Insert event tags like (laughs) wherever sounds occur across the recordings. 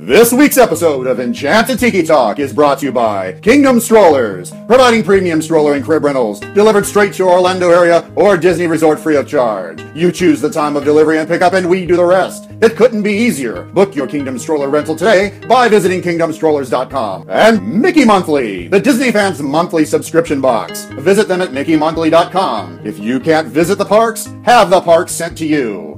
This week's episode of Enchanted Tiki Talk is brought to you by Kingdom Strollers, providing premium stroller and crib rentals delivered straight to your Orlando area or Disney resort free of charge. You choose the time of delivery and pickup, and we do the rest. It couldn't be easier. Book your Kingdom Stroller rental today by visiting kingdomstrollers.com. And Mickey Monthly, the Disney fans' monthly subscription box. Visit them at mickeymonthly.com. If you can't visit the parks, have the parks sent to you.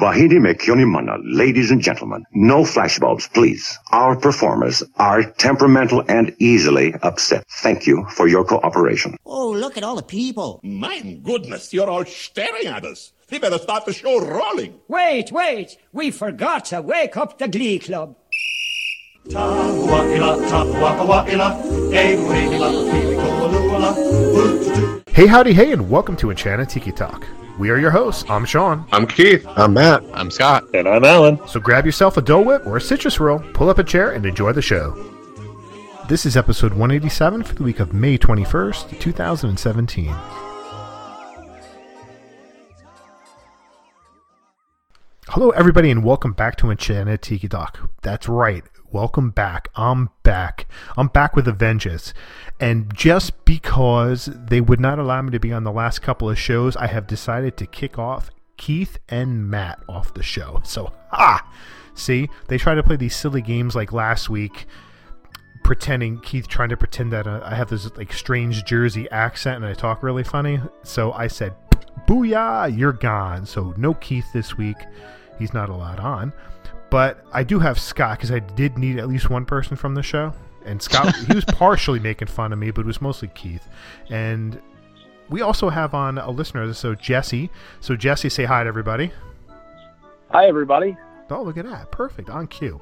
Vahidi Mekyonimana, ladies and gentlemen, no flashbulbs, please. Our performers are temperamental and easily upset. Thank you for your cooperation. Oh, look at all the people. My goodness, you're all staring at us. We better start the show rolling. Wait, wait, we forgot to wake up the Glee Club. Hey, howdy, hey, and welcome to Enchanted Tiki Talk. We are your hosts. I'm Sean. I'm Keith. I'm Matt. I'm Scott. And I'm Alan. So grab yourself a Dole Whip or a citrus roll, pull up a chair, and enjoy the show. This is episode 187 for the week of May 21st, 2017. Hello, everybody, and welcome back to Enchanted Tiki Talk. That's right. Welcome back. I'm back. I'm back with a vengeance. And just because they would not allow me to be on the last couple of shows, I have decided to kick off Keith and Matt off the show. So, ha! See, they try to play these silly games like last week, pretending Keith trying to pretend that uh, I have this like strange Jersey accent and I talk really funny. So I said, "Booyah, you're gone." So no Keith this week. He's not allowed on. But I do have Scott because I did need at least one person from the show. And Scott, (laughs) he was partially making fun of me, but it was mostly Keith. And we also have on a listener, so Jesse. So Jesse, say hi to everybody. Hi, everybody. Oh, look at that! Perfect on cue.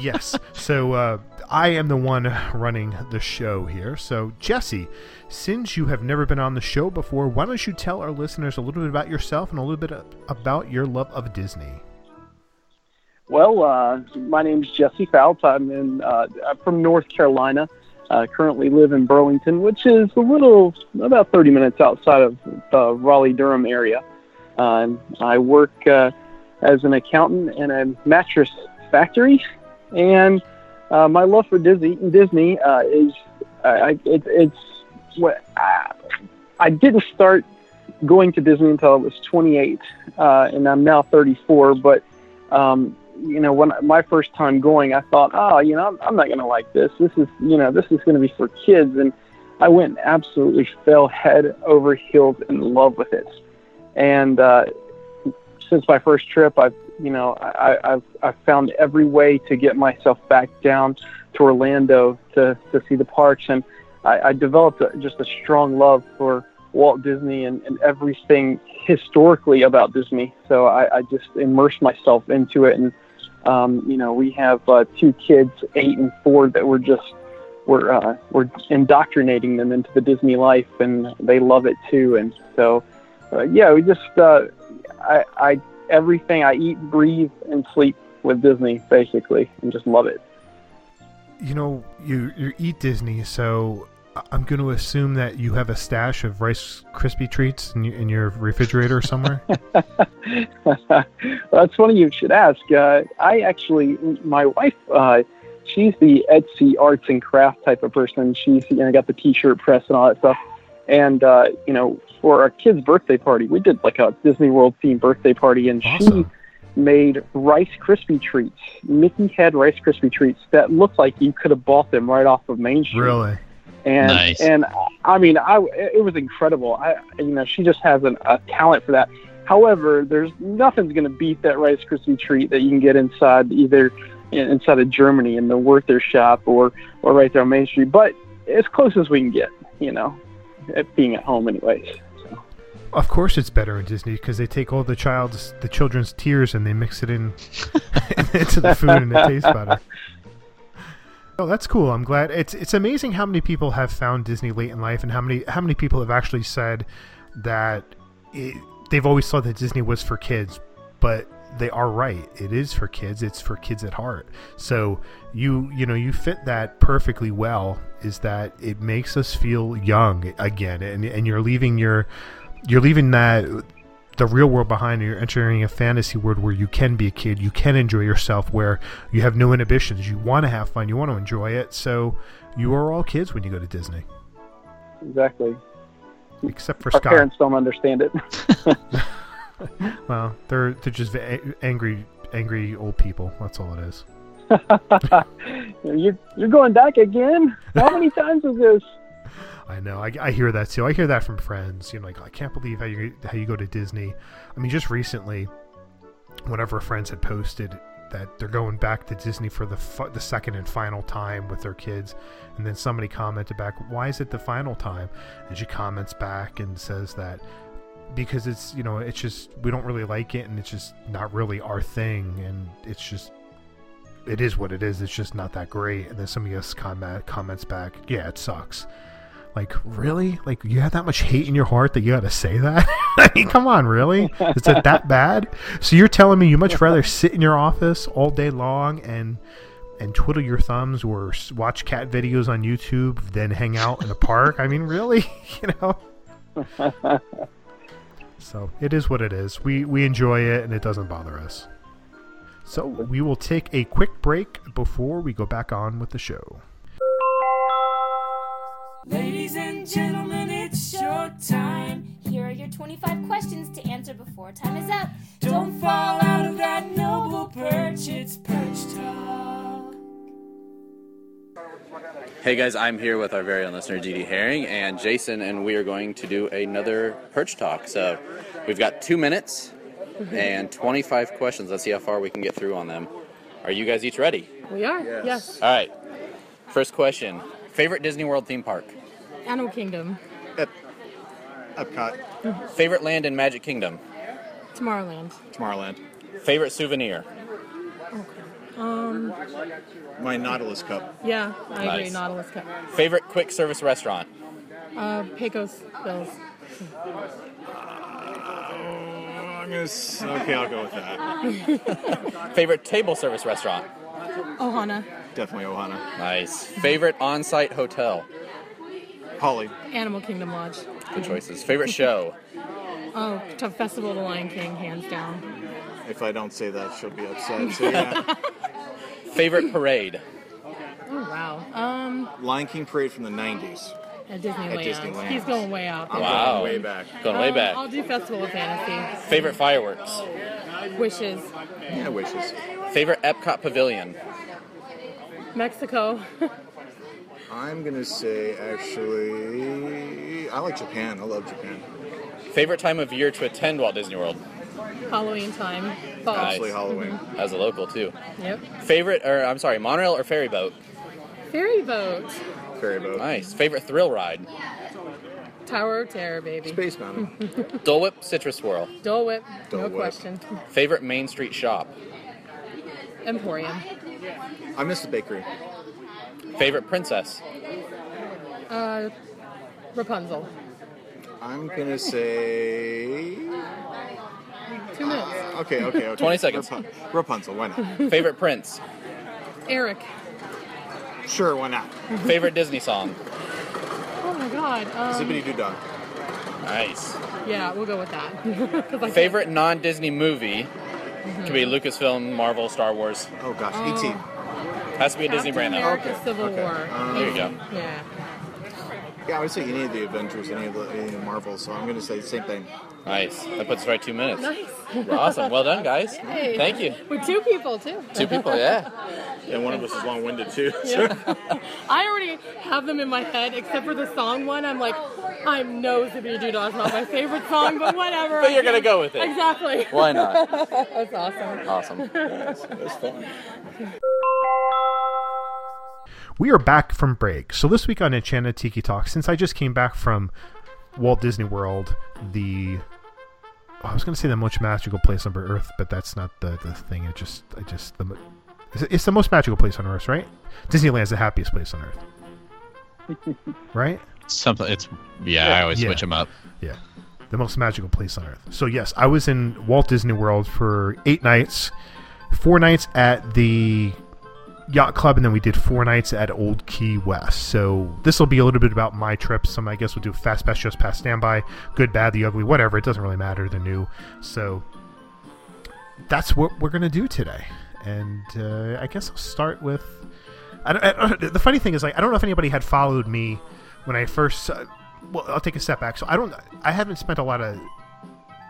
yes. (laughs) So uh, I am the one running the show here. So Jesse, since you have never been on the show before, why don't you tell our listeners a little bit about yourself and a little bit about your love of Disney? Well, uh, my name is Jesse Fouts. I'm in uh, from North Carolina. Uh, currently live in Burlington, which is a little about 30 minutes outside of the Raleigh Durham area. Uh, I work uh, as an accountant in a mattress factory, and uh, my love for Disney Disney uh, is I, it, it's what I, I didn't start going to Disney until I was 28, uh, and I'm now 34. But um, you know, when my first time going, I thought, oh, you know, I'm, I'm not going to like this. This is, you know, this is going to be for kids. And I went and absolutely fell head over heels in love with it. And uh, since my first trip, I've, you know, I, I've, I've found every way to get myself back down to Orlando to, to see the parks. And I, I developed a, just a strong love for Walt Disney and, and everything historically about Disney. So I, I just immersed myself into it and um, you know, we have uh, two kids, eight and four, that we're just we're uh, we're indoctrinating them into the Disney life, and they love it too. And so, uh, yeah, we just uh, I, I everything I eat, breathe, and sleep with Disney basically, and just love it. You know, you you eat Disney, so I'm going to assume that you have a stash of Rice Krispie treats in your, in your refrigerator somewhere. (laughs) That's funny you should ask. Uh, I actually, my wife, uh, she's the Etsy arts and craft type of person. She's you know got the T-shirt press and all that stuff. And uh, you know, for our kid's birthday party, we did like a Disney World themed birthday party, and awesome. she made Rice Krispie treats, Mickey head Rice Krispie treats that looked like you could have bought them right off of Main Street. Really? And nice. and I mean, I it was incredible. I you know she just has an, a talent for that. However, there's nothing's going to beat that Rice Krispie treat that you can get inside either inside of Germany in the Werther shop or or right there on Main Street. But as close as we can get, you know, at being at home anyways. So. Of course, it's better in Disney because they take all the child's the children's tears and they mix it in (laughs) into the food and it tastes better. (laughs) Oh, that's cool. I'm glad. It's it's amazing how many people have found Disney late in life, and how many how many people have actually said that it, they've always thought that Disney was for kids, but they are right. It is for kids. It's for kids at heart. So you you know you fit that perfectly well. Is that it makes us feel young again, and and you're leaving your you're leaving that the real world behind and you're entering a fantasy world where you can be a kid you can enjoy yourself where you have no inhibitions you want to have fun you want to enjoy it so you are all kids when you go to disney Exactly. except for Our scott parents don't understand it. (laughs) (laughs) well they're they're just angry angry old people that's all it is (laughs) you're you're going back again. How many times is this? I know. I, I hear that too. I hear that from friends. You know, like oh, I can't believe how you how you go to Disney. I mean, just recently, one of our friends had posted that they're going back to Disney for the fu- the second and final time with their kids, and then somebody commented back, "Why is it the final time?" And she comments back and says that because it's you know it's just we don't really like it, and it's just not really our thing, and it's just it is what it is. It's just not that great. And then somebody else comment comments back, "Yeah, it sucks." Like, really? Like, you have that much hate in your heart that you got to say that? (laughs) I mean, come on, really? Is it that bad? So you're telling me you much (laughs) rather sit in your office all day long and and twiddle your thumbs or watch cat videos on YouTube than hang out in a park? I mean, really? (laughs) You know? So it is what it is. We we enjoy it and it doesn't bother us. So we will take a quick break before we go back on with the show. Ladies and gentlemen, it's showtime. Here are your 25 questions to answer before time is up. Don't fall out of that noble perch, it's perch talk. Hey guys, I'm here with our very own listener, Dee Herring, and Jason, and we are going to do another perch talk. So we've got two minutes and 25 questions. Let's see how far we can get through on them. Are you guys each ready? We are. Yes. All right. First question Favorite Disney World theme park? Animal Kingdom. Epcot, Favorite land in Magic Kingdom? Tomorrowland. Tomorrowland. Favorite souvenir? Um. My Nautilus Cup. Yeah, I agree. Nice. Nautilus Cup. Favorite quick service restaurant? Uh, Pecos Bills. I'm gonna. s- Okay, I'll go with that. (laughs) Favorite table service restaurant? Ohana. Definitely Ohana. Nice. Favorite on site hotel? Poly. Animal Kingdom Lodge. Good choices. Favorite show? (laughs) Oh, to Festival of the Lion King, hands down. If I don't say that, she'll be upset. (laughs) So yeah, Favorite parade? Oh wow. Um, Lion King parade from the '90s. at Disneyland. At Disneyland. He's going way out. I'm there. Wow. going way back. Going way Um, back. I'll do Festival of Fantasy. Favorite fireworks? Wishes. Yeah, wishes. Favorite Epcot pavilion? Mexico. (laughs) I'm gonna say actually, I like Japan. I love Japan. Favorite time of year to attend Walt Disney World? Halloween time. Fall. Nice. Actually, Halloween. As a local too. Yep. Favorite, or I'm sorry, monorail or ferry boat? Ferry boat. Ferry boat. Nice. Favorite thrill ride? Tower of Terror, baby. Space Mountain. (laughs) Dole Whip, Citrus Swirl. Dole Whip. Dole no Whip. question. Favorite Main Street shop? Emporium. I miss the bakery. Favorite princess? Uh, Rapunzel. I'm gonna say. Two minutes. Okay, okay, okay. 20 seconds. Rapun- Rapunzel, why not? Favorite prince? Eric. Sure, why not? Favorite Disney song? Oh my god. Um, Zippity doo dah. Nice. yeah, we'll go with that. (laughs) Favorite non Disney movie? Could be mm-hmm. Lucasfilm, Marvel, Star Wars. Oh gosh, 18. Um, has to be a Disney brand though. America Okay, Civil okay. War. Um, There you go. Yeah. Yeah, I would say any of the Avengers, any of the, any of the Marvel. So I'm gonna say the same thing. Nice. That puts us right two minutes. Nice. Awesome. Well done, guys. (laughs) Hey. Thank you. With two people too. Two people, yeah. And one of us is long-winded too. (laughs) Yeah. I already have them in my head, except for the song one. I'm like, I know Zippity Doo Dah is not my favorite song, but whatever. But you're gonna go with it. Exactly. Why not? (laughs) That's awesome. Awesome. That's fun. We are back from break. So this week on Enchanted Tiki Talk, since I just came back from Walt Disney World, the oh, I was going to say the most magical place on Earth, but that's not the, the thing. It just I just the It's, it's the most magical place on earth, right? Disneyland's the happiest place on earth, (laughs) right? Something. It's yeah. I always Yeah. switch them up. Yeah, the most magical place on earth. So yes, I was in Walt Disney World for eight nights, four nights at the yacht club, and then we did four nights at Old Key West. So this will be a little bit about my trip. Some I guess we'll do fast pass, just pass, standby, good, bad, the ugly, whatever. It doesn't really matter. They're new, so that's what we're gonna do today. And uh, I guess I'll start with. I I don't- the funny thing is, like, I don't know if anybody had followed me when I first. Uh, well, I'll take a step back. So I don't. I haven't spent a lot of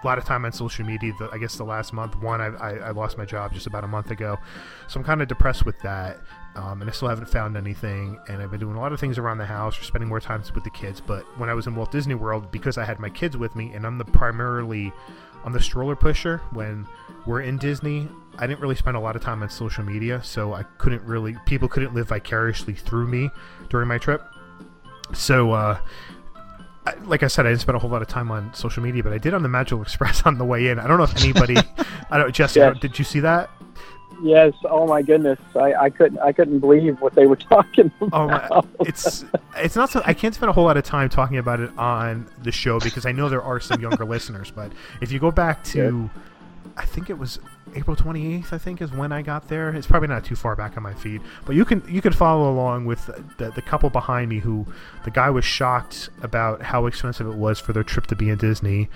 a lot of time on social media. The, I guess the last month. One, I, I, I lost my job just about a month ago, so I'm kind of depressed with that. Um, and I still haven't found anything. And I've been doing a lot of things around the house, or spending more time with the kids. But when I was in Walt Disney World, because I had my kids with me, and I'm the primarily I'm the stroller pusher when we're in Disney. I didn't really spend a lot of time on social media, so I couldn't really people couldn't live vicariously through me during my trip. So, uh, like I said, I didn't spend a whole lot of time on social media, but I did on the Magical Express (laughs) on the way in. I don't know if anybody, I don't, Jesse, Yes. did you see that? Yes. Oh my goodness. I, I couldn't I couldn't believe what they were (laughs) talking about. Oh my, it's it's not so. I can't spend a whole lot of time talking about it on the show because I know there are some younger (laughs) listeners. But if you go back to, I think it was April twenty eighth. I think is when I got there. It's probably not too far back on my feed, but you can you can follow along with the the couple behind me who the guy was shocked about how expensive it was for their trip to be in Disney.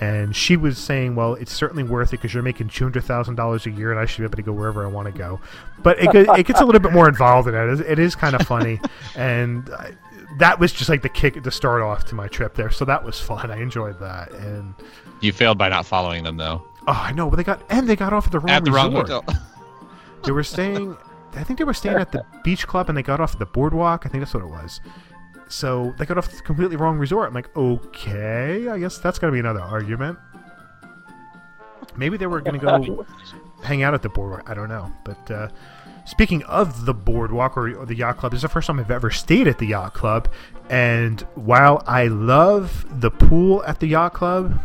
And she was saying, "Well, it's certainly worth it because you're making two hundred thousand dollars a year, and I should be able to go wherever I want to go." But it, it gets a little bit more involved in it. It is, it is kind of funny, (laughs) and I, that was just like the kick, the start off to my trip there. So that was fun. I enjoyed that, and You failed by not following them though. Oh, I know, but they got and they got off at the wrong At the wrong resort. hotel. (laughs) they were staying. I think they were staying at the beach club, and they got off at the boardwalk. I think that's what it was. So they got off the completely wrong resort. I'm like, okay, I guess that's gonna be another argument. Maybe they were gonna go (laughs) hang out at the boardwalk. I don't know. But uh, speaking of the boardwalk or, or the yacht club, this is the first time I've ever stayed at the yacht club. And while I love the pool at the yacht club,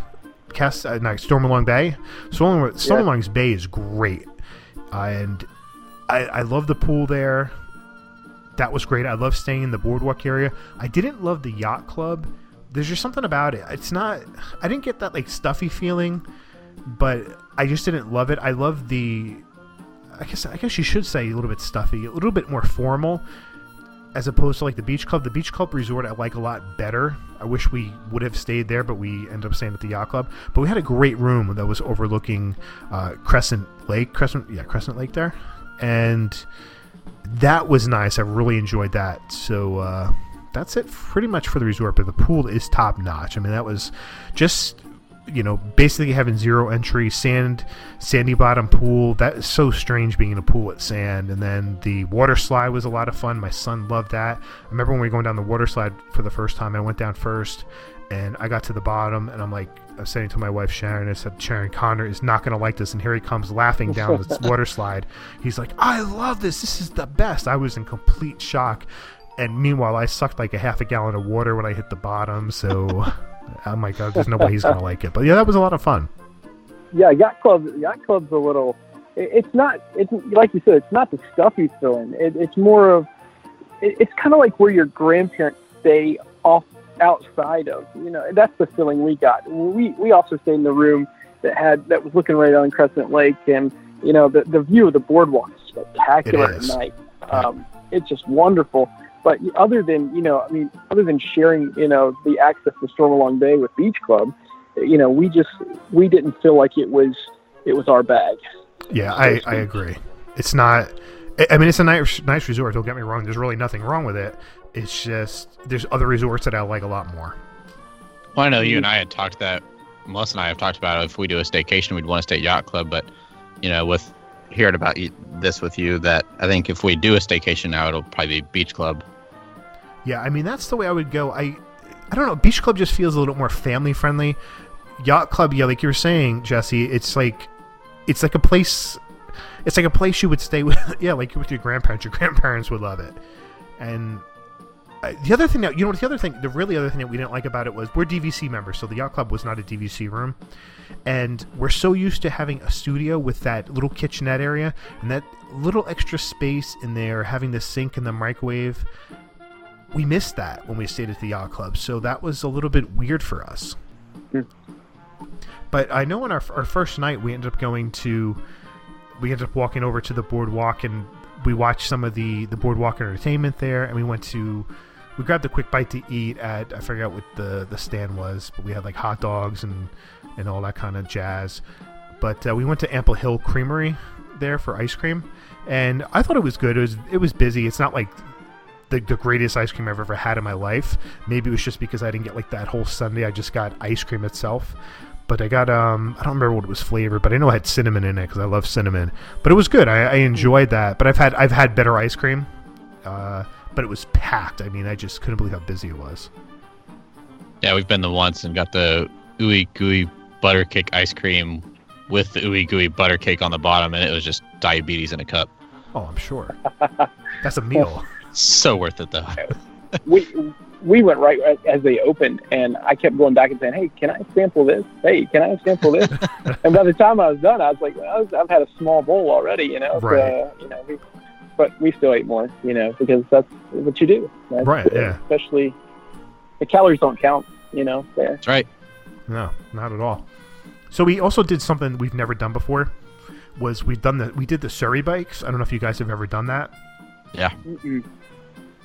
Cast, uh, no, Stormalong Bay, Stormalong, Stormalong's Bay is great, and I, I love the pool there. That was great. I love staying in the boardwalk area. I didn't love the yacht club. There's just something about it. It's not. I didn't get that like stuffy feeling, but I just didn't love it. I love the. I guess I guess you should say a little bit stuffy, a little bit more formal, as opposed to like the beach club. The beach club resort I like a lot better. I wish we would have stayed there, but we ended up staying at the yacht club. But we had a great room that was overlooking uh, Crescent Lake, Crescent yeah Crescent Lake there, and that was nice. I really enjoyed that. So uh, that's it pretty much for the resort. But the pool is top notch. I mean, that was just you know basically having zero entry sand sandy bottom pool that is so strange being in a pool with sand. And then the water slide was a lot of fun. My son loved that. I remember when we were going down the water slide for the first time i went down first and i got to the bottom and i'm like I'm saying to my wife sharon i said sharon connor is not going to like this. And here he comes laughing down this (laughs) water slide. He's like i love this. This is the best. I was in complete shock. And meanwhile i sucked like a half a gallon of water when i hit the bottom. So (laughs) oh my god there's no way he's going to like it but yeah that was a lot of fun yeah, yacht club. Yacht club's a little. It, it's not. It's like you said. It's not the stuffy feeling. It, it's more of. It, it's kind of like where your grandparents stay off outside of. You know, that's the feeling we got. We we also stayed in the room that had that was looking right on Crescent Lake, and you know the the view of the boardwalk is spectacular at night. Um, it's just wonderful. But other than you know, I mean, other than sharing, you know, the access to Stormalong Bay with Beach Club, you know, we just we didn't feel like it was it was our bag. Yeah, I, I agree. It's not. I- I mean, it's a nice nice resort. Don't get me wrong. There's really nothing wrong with it. It's just there's other resorts that I like a lot more. Well, I know you and I had talked that Melissa and I have talked about if we do a staycation, we'd want to stay at yacht club. But you know, with hearing about you, this with you, that I think if we do a staycation now, it'll probably be beach club. Yeah, I mean that's the way I would go. I I don't know. Beach club just feels a little more family friendly. Yacht club, yeah, like you were saying, Jesse. It's like it's like a place. It's like a place you would stay with. (laughs) Yeah, like with your grandparents. Your grandparents would love it, and uh, the other thing that you know the other thing the really other thing that we didn't like about it was we're DVC members, so the yacht club was not a DVC room, and we're so used to having a studio with that little kitchenette area and that little extra space in there, having the sink and the microwave. We missed that when we stayed at the yacht club, so that was a little bit weird for us. But I know on our, our first night we ended up going to, we ended up walking over to the boardwalk and we watched some of the the boardwalk entertainment there, and we went to, we grabbed a quick bite to eat at I forgot what the the stand was, but we had like hot dogs and and all that kind of jazz. But uh, we went to Ample Hill Creamery there for ice cream, and I thought it was good. It was it was busy. It's not like the, the greatest ice cream I've ever had in my life. Maybe it was just because I didn't get like that whole Sunday. I just got ice cream itself. But I got um I don't remember what it was flavored, but I know it had cinnamon in it because I love cinnamon. But it was good. I, I enjoyed that. But I've had I've had better ice cream, uh, but it was packed. I mean, I just couldn't believe how busy it was. Yeah, we've been the once and got the ooey gooey butter cake ice cream with the ooey gooey butter cake on the bottom, and it was just diabetes in a cup. Oh, I'm sure. (laughs) That's a meal. (laughs) So worth it though. (laughs) we we went right as they opened, and I kept going back and saying, "Hey, can I sample this? Hey, can I sample this?" (laughs) and by the time I was done, I was like, well, "I've had a small bowl already," you know. Right. So, you know, we, but we still ate more, you know, because that's what you do. That's, Right, yeah. Especially the calories don't count, you know. There. That's right. No, not at all. So we also did something we've never done before. Was we've done the we did the Surrey bikes. I don't know if you guys have ever done that. Yeah. Mm-mm.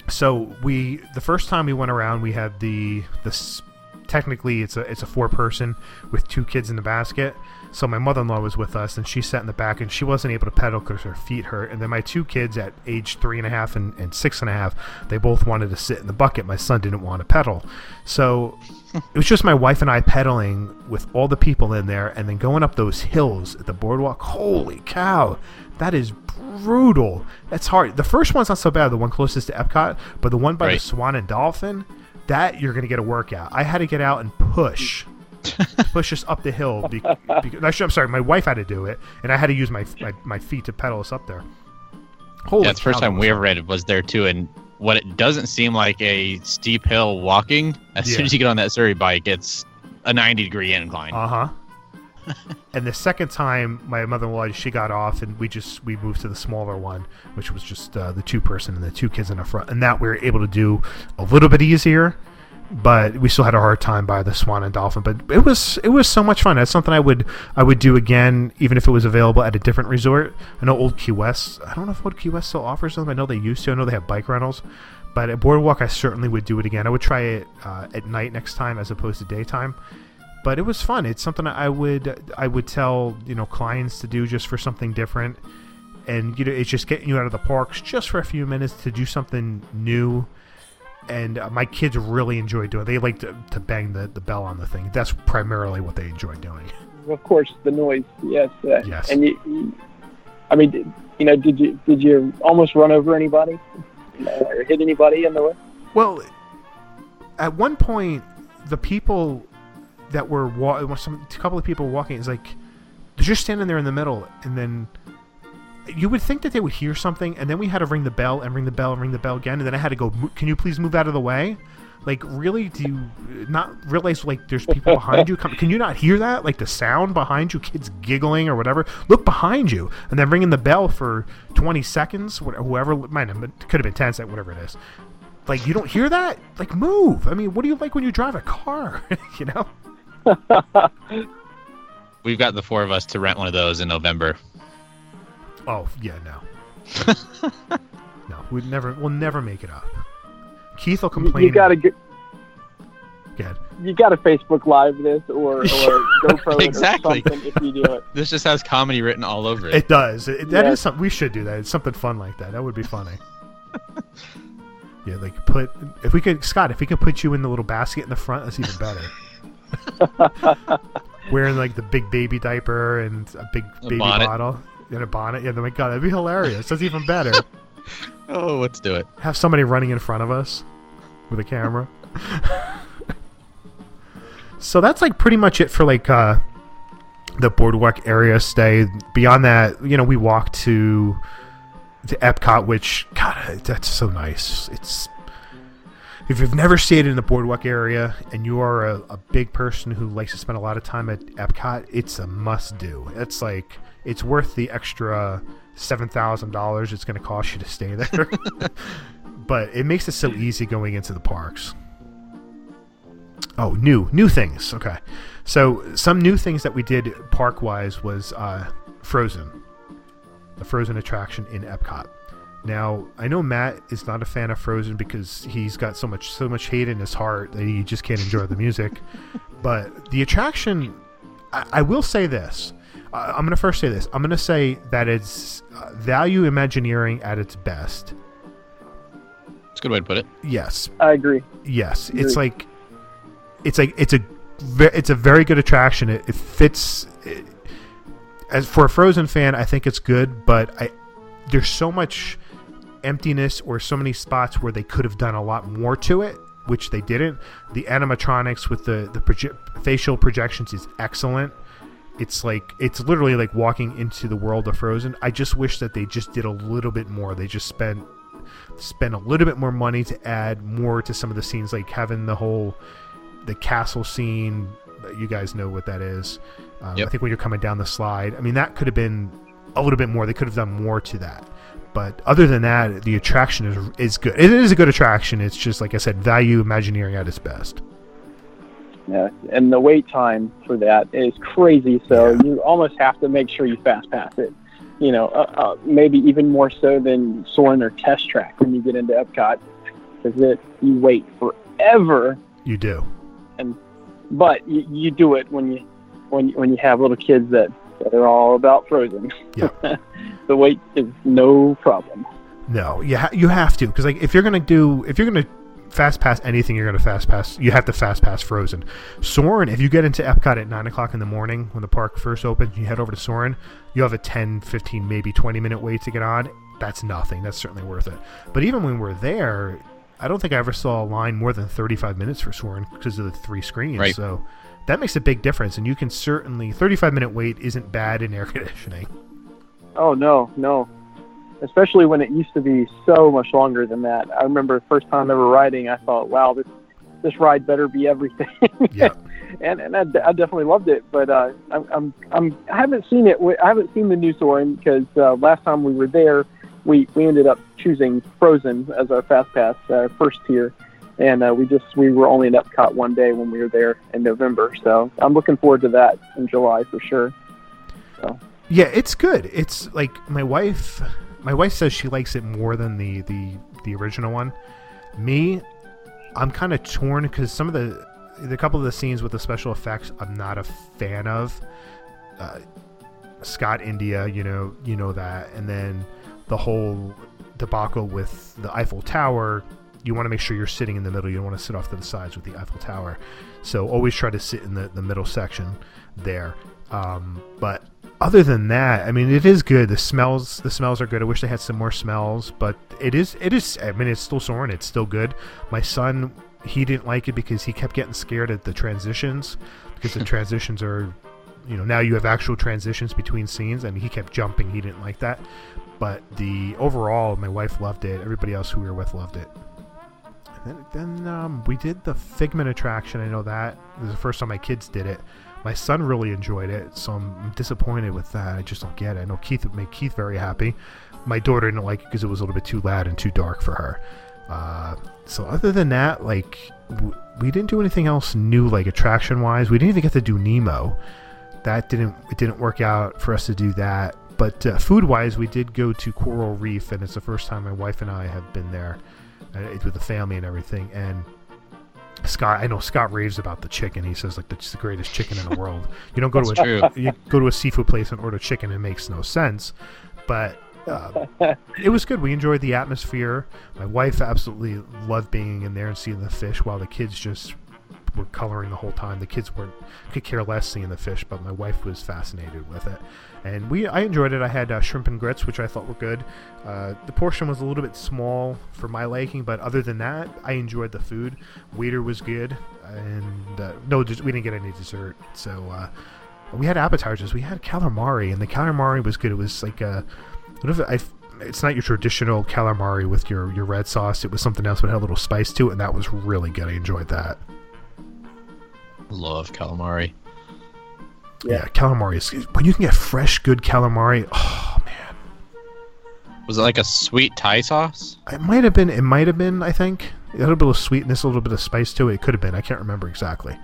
So we the first time we went around, we had the this technically it's a it's a four person with two kids in the basket. So my mother in law was with us, and she sat in the back, and she wasn't able to pedal because her feet hurt. And then my two kids at age three and a half and, and six and a half, they both wanted to sit in the bucket. My son didn't want to pedal, so (laughs) it was just my wife and I pedaling with all the people in there, and then going up those hills at the boardwalk. Holy cow, that is brutal. That's hard. The first one's not so bad, the one closest to Epcot, but the one by the Swan and Dolphin, that you're going to get a workout. I had to get out and push. (laughs) push us up the hill be- because actually, I'm sorry, my wife had to do it, and I had to use my my, my feet to pedal us up there. Holy yeah, the first time we ever read it was there too, and what it doesn't seem like a steep hill walking. As Yeah. soon as you get on that Surrey bike, it's a 90 degree incline. Uh huh. And the second time, my mother-in-law she got off, and we just we moved to the smaller one, which was just uh, the two person and the two kids in the front, and that we were able to do a little bit easier. But we still had a hard time by the Swan and Dolphin. But it was it was so much fun. That's something I would I would do again, even if it was available at a different resort. I know Old Key West. I don't know if Old Key West still offers them. I know they used to. I know they have bike rentals. But at Boardwalk, I certainly would do it again. I would try it uh, at night next time as opposed to daytime but it was fun. It's something I would I would tell you know clients to do just for something different, and you know it's just getting you out of the parks just for a few minutes to do something new. And uh, my kids really enjoy doing. it. They like to, to bang the, the bell on the thing. That's primarily what they enjoy doing. Of course, the noise. Yes. Uh, Yes. And you, you, I mean, did, you know, did you did you almost run over anybody or hit anybody in the way? Well, at one point, the people that were wa- some a couple of people walking is like they're just standing there in the middle, and then you would think that they would hear something, and then we had to ring the bell and ring the bell and ring the bell again, and then I had to go. Can you please move out of the way? Like, really? Do you not realize like there's people behind you? Come, can you not hear that? Like the sound behind you, kids giggling or whatever. Look behind you, and then ringing the bell for 20 seconds. wh- Whoever might have been, could have been 10 seconds, whatever it is. Like you don't hear that? Like move. I mean, what do you like when you drive a car? (laughs) you know? (laughs) We've got the four of us to rent one of those in November. Oh yeah, no, (laughs) no. We'd never. We'll never make it up. Keith will complain. you gotta get. Go. You got to Facebook Live this or, or (laughs) GoPro Exactly. or something if you do it. This just has comedy written all over it. It does. It, that is something we should do. That it's something fun like that. That would be funny. yeah, like put if we could Scott, if we could put you in the little basket in the front, that's even better. (laughs) Wearing like the big baby diaper and a big A baby bonnet. bottle and a bonnet. Yeah, oh my god, that'd be hilarious. That's even better. (laughs) Oh, let's do it. Have somebody running in front of us with a camera. (laughs) so that's like pretty much it for like uh the boardwalk area stay. Beyond that, you know, we walked to to Epcot, which God, that's so nice. It's if you've never stayed in the boardwalk area and you are a, a big person who likes to spend a lot of time at Epcot, it's a must do. It's like it's worth the extra seven thousand dollars it's going to cost you to stay there. (laughs) but it makes it so easy going into the parks. Oh, new new things. Okay, so some new things that we did park wise was uh, Frozen, the Frozen attraction in Epcot. Now I know Matt is not a fan of Frozen because he's got so much so much hate in his heart that he just can't enjoy the music. (laughs) but the attraction, I, I will say this. Uh, I'm going to first say this. I'm going to say that it's uh, value Imagineering at its best. It's a good way to put it. Yes. I agree. Yes, Agree. it's like it's like it's a it's a very good attraction. It, it fits. It, as for a Frozen fan, I think it's good, but I there's so much emptiness or so many spots where they could have done a lot more to it, which they didn't. The animatronics with the the proje- facial projections is excellent. It's like it's literally like walking into the world of Frozen. I just wish that they just did a little bit more. They just spent spend a little bit more money to add more to some of the scenes, like having the whole the castle scene. You guys know what that is. Um, Yep. I think when you're coming down the slide, I mean that could have been a little bit more. They could have done more to that. But other than that, the attraction is is good. It is a good attraction. It's just like I said, value Imagineering at its best. Yeah, and the wait time for that is crazy. So you almost have to make sure you fast pass it. You know, uh, uh, maybe even more so than Soarin' or Test Track when you get into Epcot, because it you wait forever. You do. And but you, you do it when you when you, when you have little kids that that are all about Frozen. Yeah. (laughs) the wait is no problem. No, you ha- you have to because like if you're gonna do if you're gonna fast pass anything, you're gonna fast pass. You have to fast pass Frozen. Soarin', if you get into Epcot at nine o'clock in the morning when the park first opens, you head over to Soarin'. You have a 10, 15, maybe twenty minute wait to get on. That's nothing. That's certainly worth it. But even when we're there, I don't think I ever saw a line more than thirty five minutes for Soarin' because of the three screens. Right. So that makes a big difference, and you can certainly thirty five minute wait isn't bad in air (laughs) conditioning. Oh no, no. Especially when it used to be so much longer than that. I remember the first time ever riding, I thought, "Wow, this this ride better be everything." (laughs) Yeah. and and I, I definitely loved it, but uh, I'm, I'm I'm I haven't seen it. I haven't seen the new Soarin' because uh, last time we were there, we we ended up choosing Frozen as our fast pass uh, first tier, and uh, we just we were only in Epcot one day when we were there in November. So I'm looking forward to that in July for sure. So. Yeah, it's good. It's like my wife. My wife says she likes it more than the the the original one. Me, I'm kind of torn because some of the the couple of the scenes with the special effects I'm not a fan of. Uh, Scott India, you know, you know that, and then the whole debacle with the Eiffel Tower. You want to make sure you're sitting in the middle. You don't want to sit off to the sides with the Eiffel Tower. So always try to sit in the, the middle section there. Um, but other than that, I mean, it is good. The smells, the smells are good. I wish they had some more smells, but it is, it is. I mean, it's still Soarin'. It's still good. My son, he didn't like it because he kept getting scared at the transitions because the (laughs) transitions are, you know, now you have actual transitions between scenes, and he kept jumping. He didn't like that. But the overall, my wife loved it. Everybody else who we were with loved it. Then, then um, we did the Figment attraction. I know that is the first time my kids did it. My son really enjoyed it, so I'm, disappointed with that. I just don't get it. I know Keith would make Keith very happy. My daughter didn't like it because it was a little bit too loud and too dark for her. Uh, so other than that, like w- we didn't do anything else new, like attraction wise. We didn't even get to do Nemo. That didn't it didn't work out for us to do that. But uh, food wise, we did go to Coral Reef, and it's the first time my wife and I have been there it's with the family and everything. And Scott, I know Scott raves about the chicken. He says like it's the greatest chicken in the (laughs) world. You don't go to a true. (laughs) you go to a seafood place and order chicken. It makes no sense. But uh, (laughs) it was good. We enjoyed the atmosphere. My wife absolutely loved being in there and seeing the fish, while the kids just were coloring the whole time. The kids weren't could care less seeing the fish, but my wife was fascinated with it, and we I enjoyed it. I had uh, shrimp and grits, which I thought were good. Uh, the portion was a little bit small for my liking, but other than that, I enjoyed the food. Waiter was good, and uh, no, we didn't get any dessert, so. Uh, we had appetizers. We had calamari, and the calamari was good. It was like a, what if I, it's not your traditional calamari with your your red sauce. It was something else, but had a little spice to it, and that was really good. I enjoyed that. Love calamari. Yeah, calamari is when you can get fresh, good calamari. Oh, man, Was it like a sweet Thai sauce? it might have been. It might have been. I think a little bit of sweetness, a little bit of spice to it. It could have been. I can't remember exactly,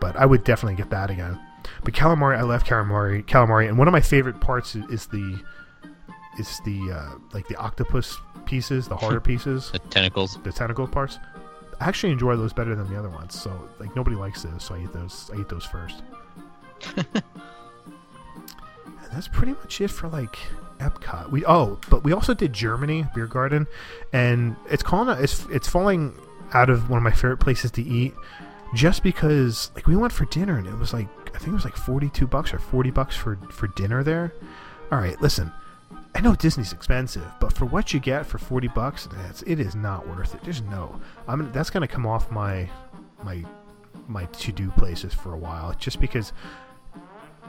but I would definitely get that again. But calamari, I love calamari. Calamari, and one of my favorite parts is, is the is the uh, like the octopus pieces, the harder (laughs) pieces, The tentacles. the tentacle parts. I actually enjoy those better than the other ones. So like nobody likes those, so I eat those. I eat those first. (laughs) and that's pretty much it for like Epcot. We oh, but we also did Germany Beer Garden, and it's calling it's it's falling out of one of my favorite places to eat, just because like we went for dinner and it was like I think it was like forty two bucks or forty bucks for for dinner there. All right, listen. I know Disney's expensive, but for what you get for forty bucks, it's, it is not worth it. There's no. I'm that's gonna come off my my my to do places for a while, just because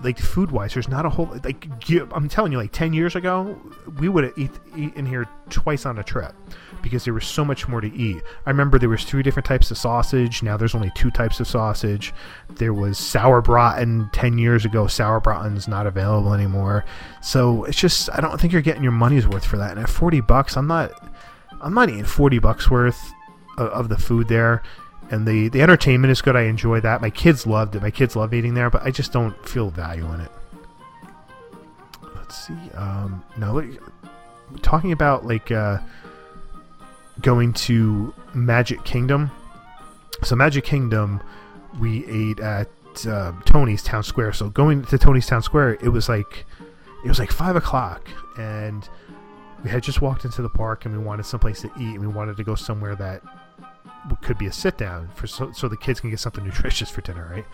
like food wise, there's not a whole like. I'm telling you, like ten years ago, we would have eat, in here twice on a trip because there was so much more to eat. I remember there was three different types of sausage. Now there's only two types of sausage. There was sauerbraten ten years ago. Sauerbraten's not available anymore. So it's just I don't think you're getting your money's worth for that. And at forty bucks, I'm not. I'm not eating forty bucks worth of, of the food there. And the, the entertainment is good. I enjoy that. My kids loved it. My kids love eating there, but I just don't feel value in it. Let's see. Um, no, like, talking about like uh, going to Magic Kingdom. So Magic Kingdom, we ate at uh, Tony's Town Square. So going to Tony's Town Square, it was like it was like five o'clock, and we had just walked into the park, and we wanted someplace to eat, and we wanted to go somewhere that could be a sit down for so, so the kids can get something nutritious for dinner, right?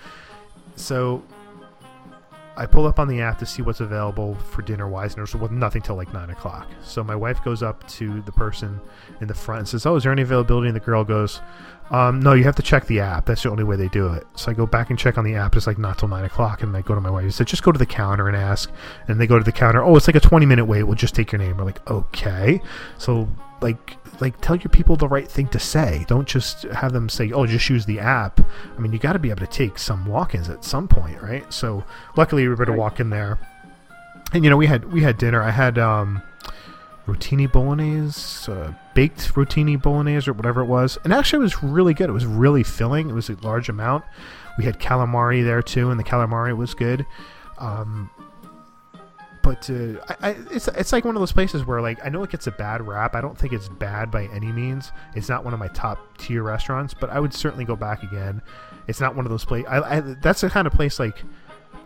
So I pull up on the app to see what's available for dinner wise, and there's was nothing till like nine o'clock. So my wife goes up to the person in the front and says, "Oh, is there any availability?" And the girl goes, um, "No, you have to check the app. That's the only way they do it." So I go back and check on the app. It's like not till nine o'clock, and I go to my wife. I said, "Just go to the counter and ask." And they go to the counter. Oh, it's like a twenty minute wait. We'll just take your name. We're like, okay. So like like tell your people the right thing to say. Don't just have them say, "Oh, just use the app." I mean, you got to be able to take some walk-ins at some point, right? So, luckily, we were able to walk in there, and you know, we had we had dinner. I had um, rotini bolognese, uh, baked rotini bolognese, or whatever it was, and actually, it was really good. It was really filling. It was a large amount. We had calamari there too, and the calamari was good. Um, but uh, I, I, it's it's like one of those places where like I know it gets a bad rap. I don't think it's bad by any means. It's not one of my top tier restaurants, but I would certainly go back again. It's not one of those places. I, I, that's the kind of place like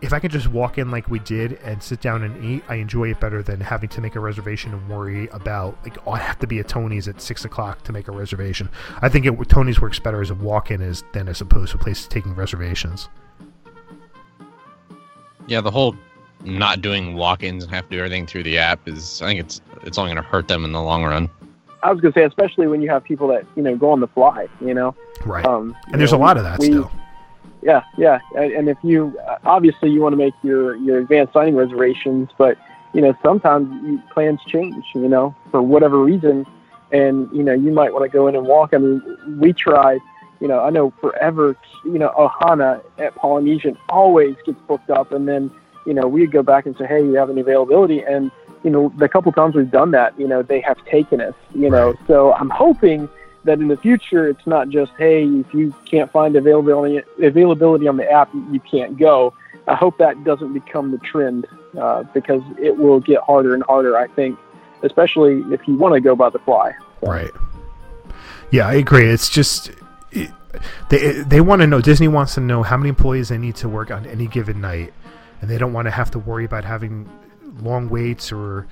if I could just walk in like we did and sit down and eat, I enjoy it better than having to make a reservation and worry about like oh I have to be at Tony's at six o'clock to make a reservation. I think it, Tony's works better as a walk-in as than as opposed to a place taking reservations. Yeah, the whole not doing walk-ins and have to do everything through the app is I think it's it's only going to hurt them in the long run. I was gonna say, especially when you have people that you know go on the fly, you know. Right. Um, and there's know, a lot of that we- still. Yeah, yeah, and, if you obviously you want to make your your advanced dining reservations, but you know sometimes plans change, you know, for whatever reason, and you know you might want to go in and walk. I mean, we tried, you know, I know forever, you know, Ohana at Polynesian always gets booked up, and then you know we'd go back and say, hey, you have any availability, and you know the couple times we've done that, you know, they have taken us, you know, so I'm hoping that in the future it's not just hey if you can't find availability availability on the app you can't go i hope that doesn't become the trend uh, because it will get harder and harder i think especially if you want to go by the fly Right. Yeah, I agree. It's just it, they they want to know. Disney wants to know how many employees they need to work on any given night, and they don't want to have to worry about having long waits or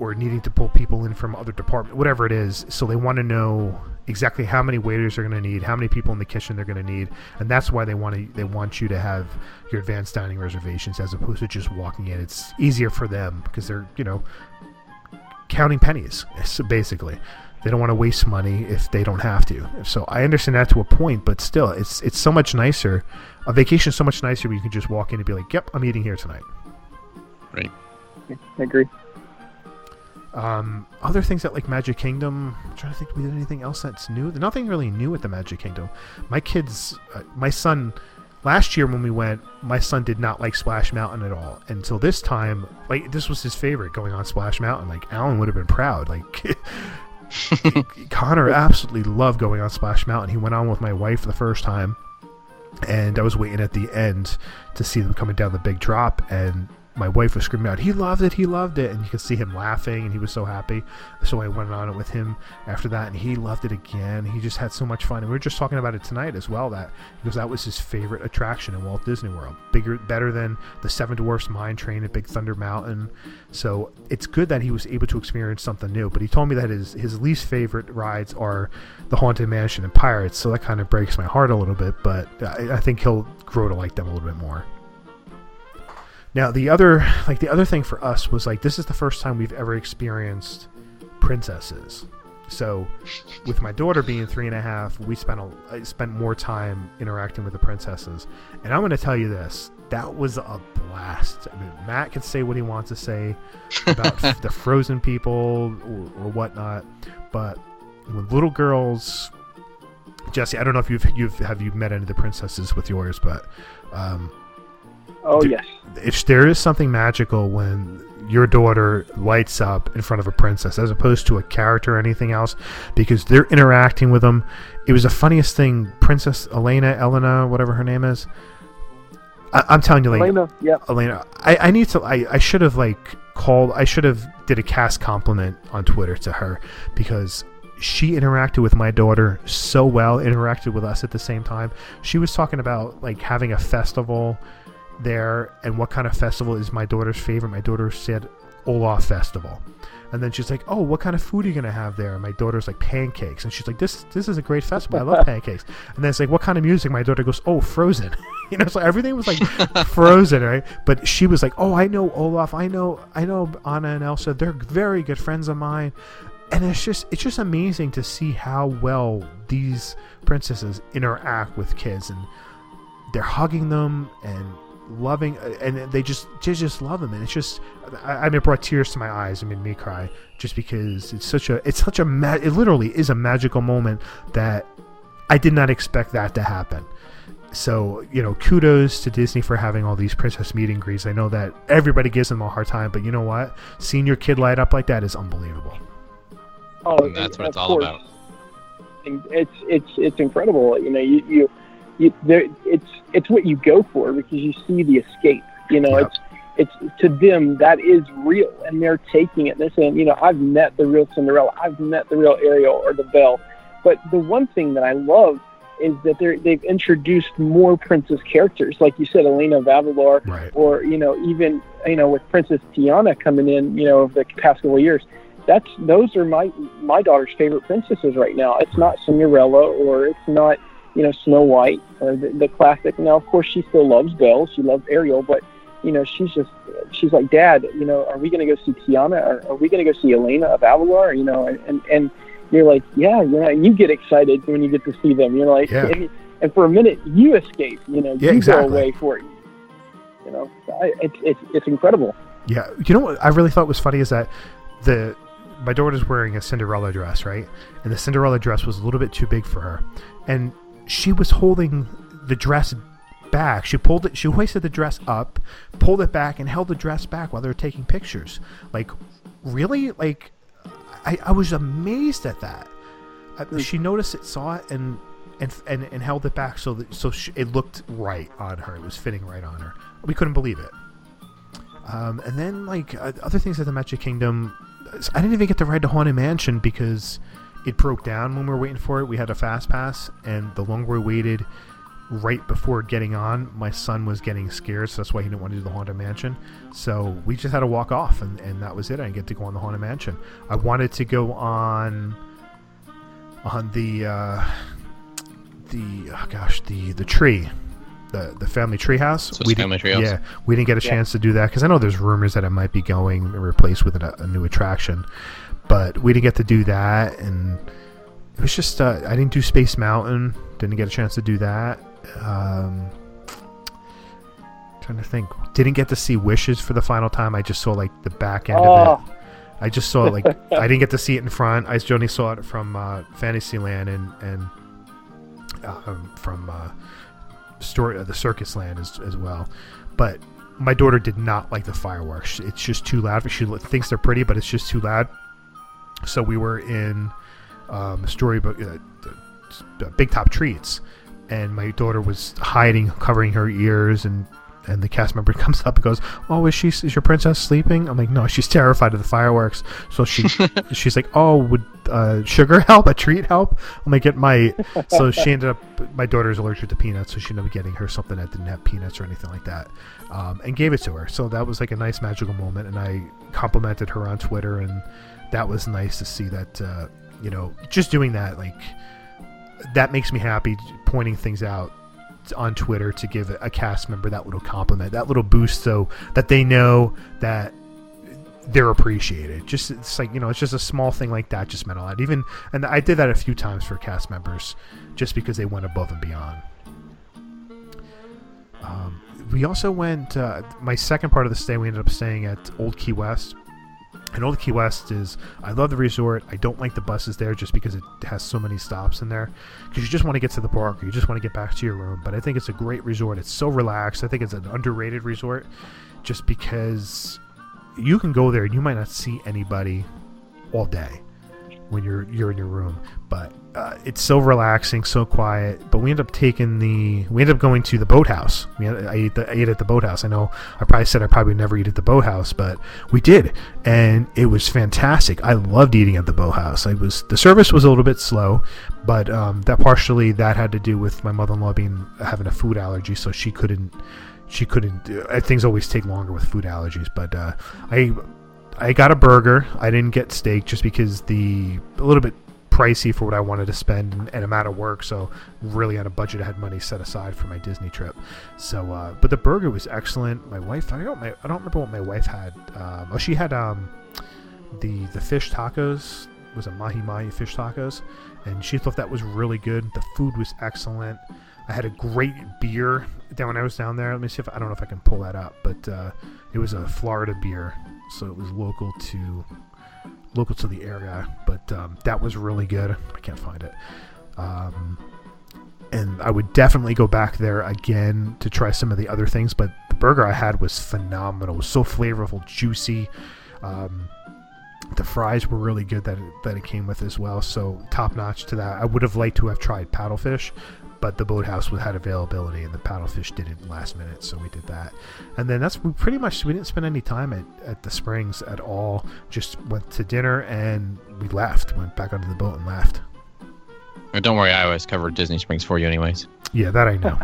or needing to pull people in from other department, whatever it is. So they want to know exactly how many waiters they're going to need, how many people in the kitchen they're going to need, and that's why they want to they want you to have your advanced dining reservations as opposed to just walking in. It's easier for them because they're you know counting pennies, (laughs) so basically. They don't want to waste money if they don't have to. So I understand that to a point, but still, it's it's so much nicer. A vacation is so much nicer when you can just walk in and be like, "Yep, I'm eating here tonight." Right. i agree Um, other things at like Magic Kingdom, I'm trying to think we did anything else that's new. Nothing really new at the Magic Kingdom. My kids, uh, my son, last year when we went, my son did not like Splash Mountain at all. Until this time, like this was his favorite going on Splash Mountain. Like Alan would have been proud. Like (laughs) (laughs) Connor absolutely loved going on Splash Mountain. He went on with my wife the first time, and I was waiting at the end to see them coming down the big drop, and my wife was screaming out, "He loved it! He loved it!" And you could see him laughing, and he was so happy. So I went on it with him after that, and he loved it again. He just had so much fun, and we were just talking about it tonight as well. That because that was his favorite attraction in Walt Disney World, bigger, better than the Seven Dwarfs Mine Train at Big Thunder Mountain. So it's good that he was able to experience something new. But he told me that his his least favorite rides are the Haunted Mansion and Pirates. So that kind of breaks my heart a little bit. But I, I think he'll grow to like them a little bit more. Now the other like the other thing for us was like this is the first time we've ever experienced princesses. So with my daughter being three and a half, we spent a, spent more time interacting with the princesses. And I'm going to tell you this: that was a blast. I mean, Matt can say what he wants to say about (laughs) the frozen people or, or whatnot, but when little girls, Jesse, I don't know if you've you've have you met any of the princesses with yours, but um, Oh there- yes. if there is something magical when your daughter lights up in front of a princess as opposed to a character or anything else because they're interacting with them it was the funniest thing. Princess elena elena whatever her name is. I, i'm telling you like Elena, yeah. elena. I, I need to I, I should have like called i should have did a cast compliment on twitter to her because she interacted with my daughter so well interacted with us at the same time. She was talking about like having a festival there and what kind of festival is my daughter's favorite. My daughter said Olaf Festival. And then she's like, "Oh, what kind of food are you gonna have there?" And my daughter's like, "Pancakes." And she's like, "This this is a great festival. I love (laughs) pancakes." And then it's like, "What kind of music?" My daughter goes, "Oh, Frozen." (laughs) you know, so everything was like (laughs) Frozen, right? But she was like, "Oh, I know Olaf. I know I know Anna and Elsa. They're very good friends of mine." And it's just it's just amazing to see how well these princesses interact with kids and they're hugging them and loving uh, and they just they just love them and it's just I, I mean it brought tears to my eyes and made me cry just because it's such a it's such a ma- it literally is a magical moment that I did not expect that to happen so you know kudos to Disney for having all these princess meet and greets I know that everybody gives them a hard time but you know what seeing your kid light up like that is unbelievable Oh, And that's what it's all course. about. And it's it's it's incredible. You know, you you, you there, it's it's what you go for because you see the escape. You know, it's it's to them that is real, and they're taking it. They're saying, you know, I've met the real Cinderella, I've met the real Ariel or the Belle. But the one thing that I love is that they're they've introduced more princess characters, like you said, Elena of Avalor, right. or you know, even you know, with Princess Tiana coming in, you know, over the past couple of years that's those are my my daughter's favorite princesses right now. It's not Cinderella or it's not you know Snow White or the, the classic. Now, of course, she still loves Belle. She loves Ariel, but you know she's just she's like, Dad, you know, are we going to go see Tiana? Or are we going to go see Elena of Avalor? You know, and and, and you're like, yeah, you know, and you get excited when you get to see them. You're like, Yeah. and, and for a minute you escape. You know, Yeah, you exactly. go away for it. You know, I, it's it's it's incredible. Yeah, you know what I really thought was funny is that the my daughter's wearing a Cinderella dress, right? And the Cinderella dress was a little bit too big for her, and she was holding the dress back. She pulled it. She hoisted the dress up, pulled it back, and held the dress back while they were taking pictures. Like, really? Like, I, I was amazed at that. Uh, She noticed it, saw it, and and and, and held it back so that so she, it looked right on her. It was fitting right on her. We couldn't believe it. Um, and then like uh, other things at the Magic Kingdom, I didn't even get to ride the Haunted Mansion because it broke down when we were waiting for it. We had a fast pass, and the longer we waited, right before getting on, my son was getting scared, so that's why he didn't want to do the Haunted Mansion. So we just had to walk off, and, and that was it. I didn't get to go on the Haunted Mansion. I wanted to go on on the uh, the oh gosh the the tree. The, the family treehouse. So we Family didn't, Treehouse? Yeah, we didn't get a Yeah. chance to do that because I know there's rumors that it might be going replaced with a, a new attraction, but we didn't get to do that, and it was just uh, I didn't do Space Mountain. Didn't get a chance to do that. Um, trying to think. Didn't get to see Wishes for the final time. I just saw like the back end of Oh, it. I just saw it like (laughs) I didn't get to see it in front. I just only saw it from uh, Fantasyland and and um, from uh, story uh, the Circus Land as as well. But my daughter did not like the fireworks. It's just too loud. She thinks they're pretty, but it's just too loud. So we were in um, storybook, uh, uh, Big Top Treats, and my daughter was hiding, covering her ears, and and the cast member (laughs) comes up and goes, "Oh, is she? Is your princess sleeping?" I'm like, "No, she's terrified of the fireworks." So she (laughs) she's like, "Oh, would uh, sugar (laughs) help? A treat help?" I'm like, "It might." So she ended up. My daughter's allergic to peanuts, so she ended up getting her something that didn't have peanuts or anything like that, um, and gave it to her. So that was like a nice magical moment, and I complimented her on Twitter, and that was nice to see that. Uh, you know, just doing that, like that makes me happy. Pointing things out on Twitter to give a cast member that little compliment, that little boost, so that they know that they're appreciated. Just it's like you know, it's just a small thing like that just meant a lot. Even and I did that a few times for cast members, just because they went above and beyond. Um, we also went. Uh, my second part of the stay, we ended up staying at Old Key West. And the Key West is, I love the resort. I don't like the buses there just because it has so many stops in there. Because you just want to get to the park or you just want to get back to your room. But I think it's a great resort. It's so relaxed. I think it's an underrated resort just because you can go there and you might not see anybody all day when you're you're in your room. But uh, it's so relaxing, so quiet. But we end up taking the we end up going to the boathouse. We I ate the, I ate at the boathouse. I know I probably said I probably never eat at the boathouse, but we did, and it was fantastic. I loved eating at the boathouse. I was the service was a little bit slow, but um, that partially that had to do with my mother-in-law being having a food allergy, so she couldn't she couldn't. Uh, things always take longer with food allergies, but uh, I I got a burger. I didn't get steak just because the a little bit pricey for what I wanted to spend and, and amount of work. So really on a budget, I had money set aside for my Disney trip. So, uh, but the burger was excellent. My wife, I don't, my, I don't remember what my wife had. Um, oh, she had um, the the fish tacos. It was a mahi mahi fish tacos, and she thought that was really good. The food was excellent. I had a great beer down when I was down there. Let me see if I don't know if I can pull that up, but uh, it was a Florida beer, so it was local to local to the area, but um, that was really good. I can't find it. Um, and I would definitely go back there again to try some of the other things. But the burger I had was phenomenal. It was so flavorful, juicy. Um, the fries were really good that it, that it came with as well. So top notch to that. I would have liked to have tried paddlefish, but the boathouse had availability and the paddlefish didn't last minute, so we did that. And then that's we pretty much we didn't spend any time at, at the springs at all. Just went to dinner and we left. Went back onto the boat and left. Don't worry, I always cover Disney Springs for you, anyways. Yeah, that I know.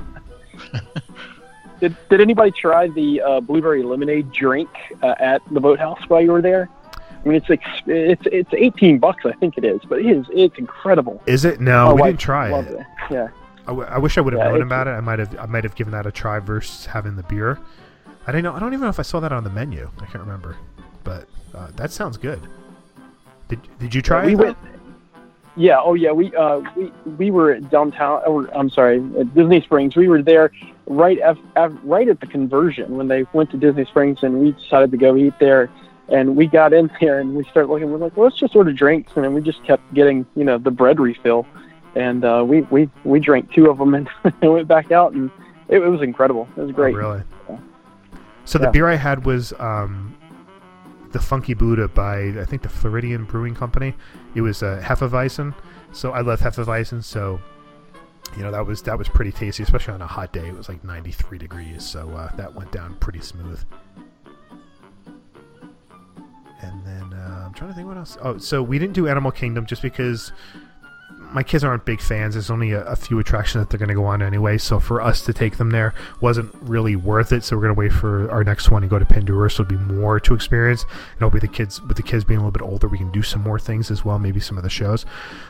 (laughs) (laughs) did Did anybody try the uh, blueberry lemonade drink uh, at the boathouse while you were there? I mean, it's like it's it's eighteen bucks, I think it is, but it is it's incredible. Is it? No, My we wife didn't try it. it. Yeah. I, w- I wish I would have Yeah, known about it. I might have I might have given that a try versus having the beer. I don't know. I don't even know if I saw that on the menu. I can't remember, but uh, that sounds good. Did Did you try we it? went. Yeah. Oh, yeah. We uh we we were at downtown. Or I'm sorry, Disney Springs. We were there right af, af, right at the conversion when they went to Disney Springs, and we decided to go eat there. And we got in (laughs) there and we started looking. We're like, well, let's just order drinks, and then we just kept getting you know the bread refill, and uh, we we we drank two of them and, (laughs) went back out, and it, it was incredible. It was great. Oh, really? So the Yeah. beer I had was um, the Funky Buddha by I think the Floridian Brewing Company. It was uh, Hefeweizen. So I love Hefeweizen. So you know that was that was pretty tasty, especially on a hot day. It was like 93 degrees, so uh, that went down pretty smooth. And then uh, I'm trying to think what else. Oh, so we didn't do Animal Kingdom just because my kids aren't big fans. There's only a, a few attractions that they're going to go on anyway. So for us to take them there wasn't really worth it. So we're going to wait for our next one and go to Pandora. So it'll be more to experience. And it'll be the kids with the kids being a little bit older. We can do some more things as well. Maybe some of the shows.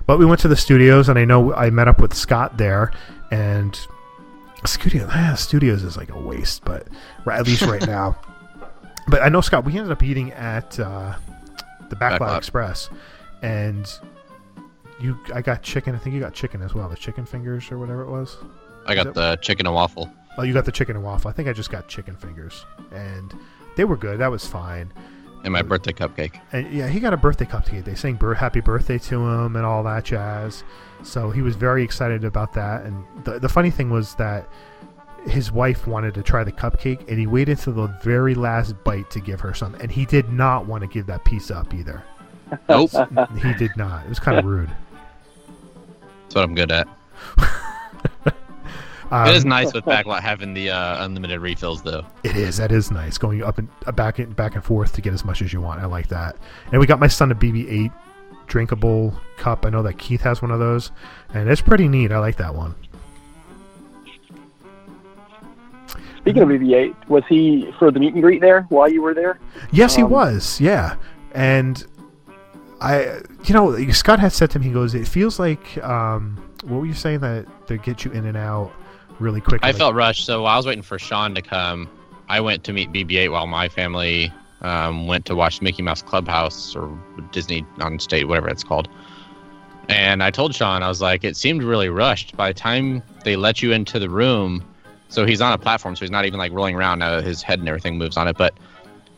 But we went to the studios, and I know I met up with Scott there, and studio (laughs) ah, studios is like a waste, but at least right (laughs) now. But I know Scott. We ended up eating at uh, the Backlot Backlot. Express, and you. I got chicken. I think you got chicken as well. The chicken fingers or whatever it was. I Is got it- the chicken and waffle. Oh, you got the chicken and waffle. I think I just got chicken fingers, and they were good. That was fine. And my birthday cupcake. And yeah, he got a birthday cupcake. They sang bir- happy birthday to him and all that jazz. So he was very excited about that. And the, the funny thing was that his wife wanted to try the cupcake and he waited till the very last bite to give her some. And he did not want to give that piece up either. Nope. he did not. It was kind of (laughs) rude. That's what I'm good at. Um, (laughs) it is nice with backlot having the uh, unlimited refills, though. It is. That is nice. Going up and uh, back and back and forth to get as much as you want. I like that. And we got my son a BB-8 drinkable cup. I know that Keith has one of those, and it's pretty neat. I like that one. Speaking of BB-8, was he for the meet and greet there while you were there? Yes, he Um, was. Yeah, and I, you know, Scott had said to me, he goes, "It feels like um, what were you saying that they get you in and out really quick." I like- felt rushed, so while I was waiting for Sean to come, I went to meet BB-8 while my family um, went to watch Mickey Mouse Clubhouse or Disney on State, whatever it's called. And I told Sean, I was like, it seemed really rushed. By the time they let you into the room, so he's on a platform, so he's not even like rolling around. Now his head and everything moves on it. But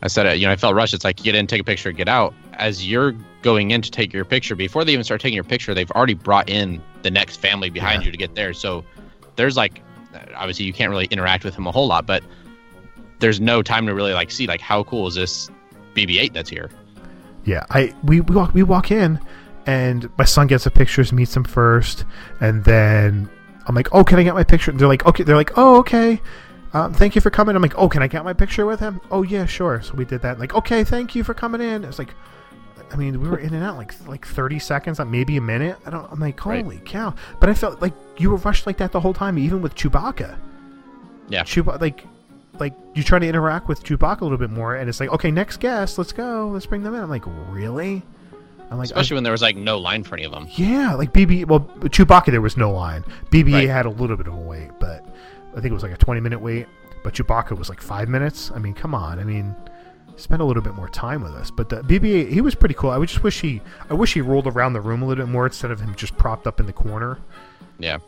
I said, you know, I felt rushed. It's like get in, take a picture, get out. As you're going in to take your picture, before they even start taking your picture, they've already brought in the next family behind you to get there. So there's like, obviously you can't really interact with him a whole lot, but there's no time to really like see like how cool is this BB-8 that's here. Yeah, I we, we walk we walk in, and my son gets the pictures, meets him first, and then I'm like, "Oh, can I get my picture?" And they're like, "Okay." They're like, "Oh, okay." Um, thank you for coming. I'm like, "Oh, can I get my picture with him?" Oh, yeah, sure. So we did that. Like, okay, thank you for coming in. It's like, I mean, we were in and out like like 30 seconds, like maybe a minute. I don't. I'm like, holy cow! But I felt like you were rushed like that the whole time, even with Chewbacca. Yeah. Chewbacca, like, like you try to interact with Chewbacca a little bit more, and it's like, okay, next guest, let's go, let's bring them in. I'm like, really? I'm like, Especially when there was like no line for any of them. yeah, like BB. Well, Chewbacca there was no line. BB had a little bit of a wait, but I think it was like a 20 minute wait. But Chewbacca was like five minutes. I mean, come on. I mean, spend a little bit more time with us. But the BB, he was pretty cool. I just wish he, I wish he rolled around the room a little bit more instead of him just propped up in the corner. Yeah.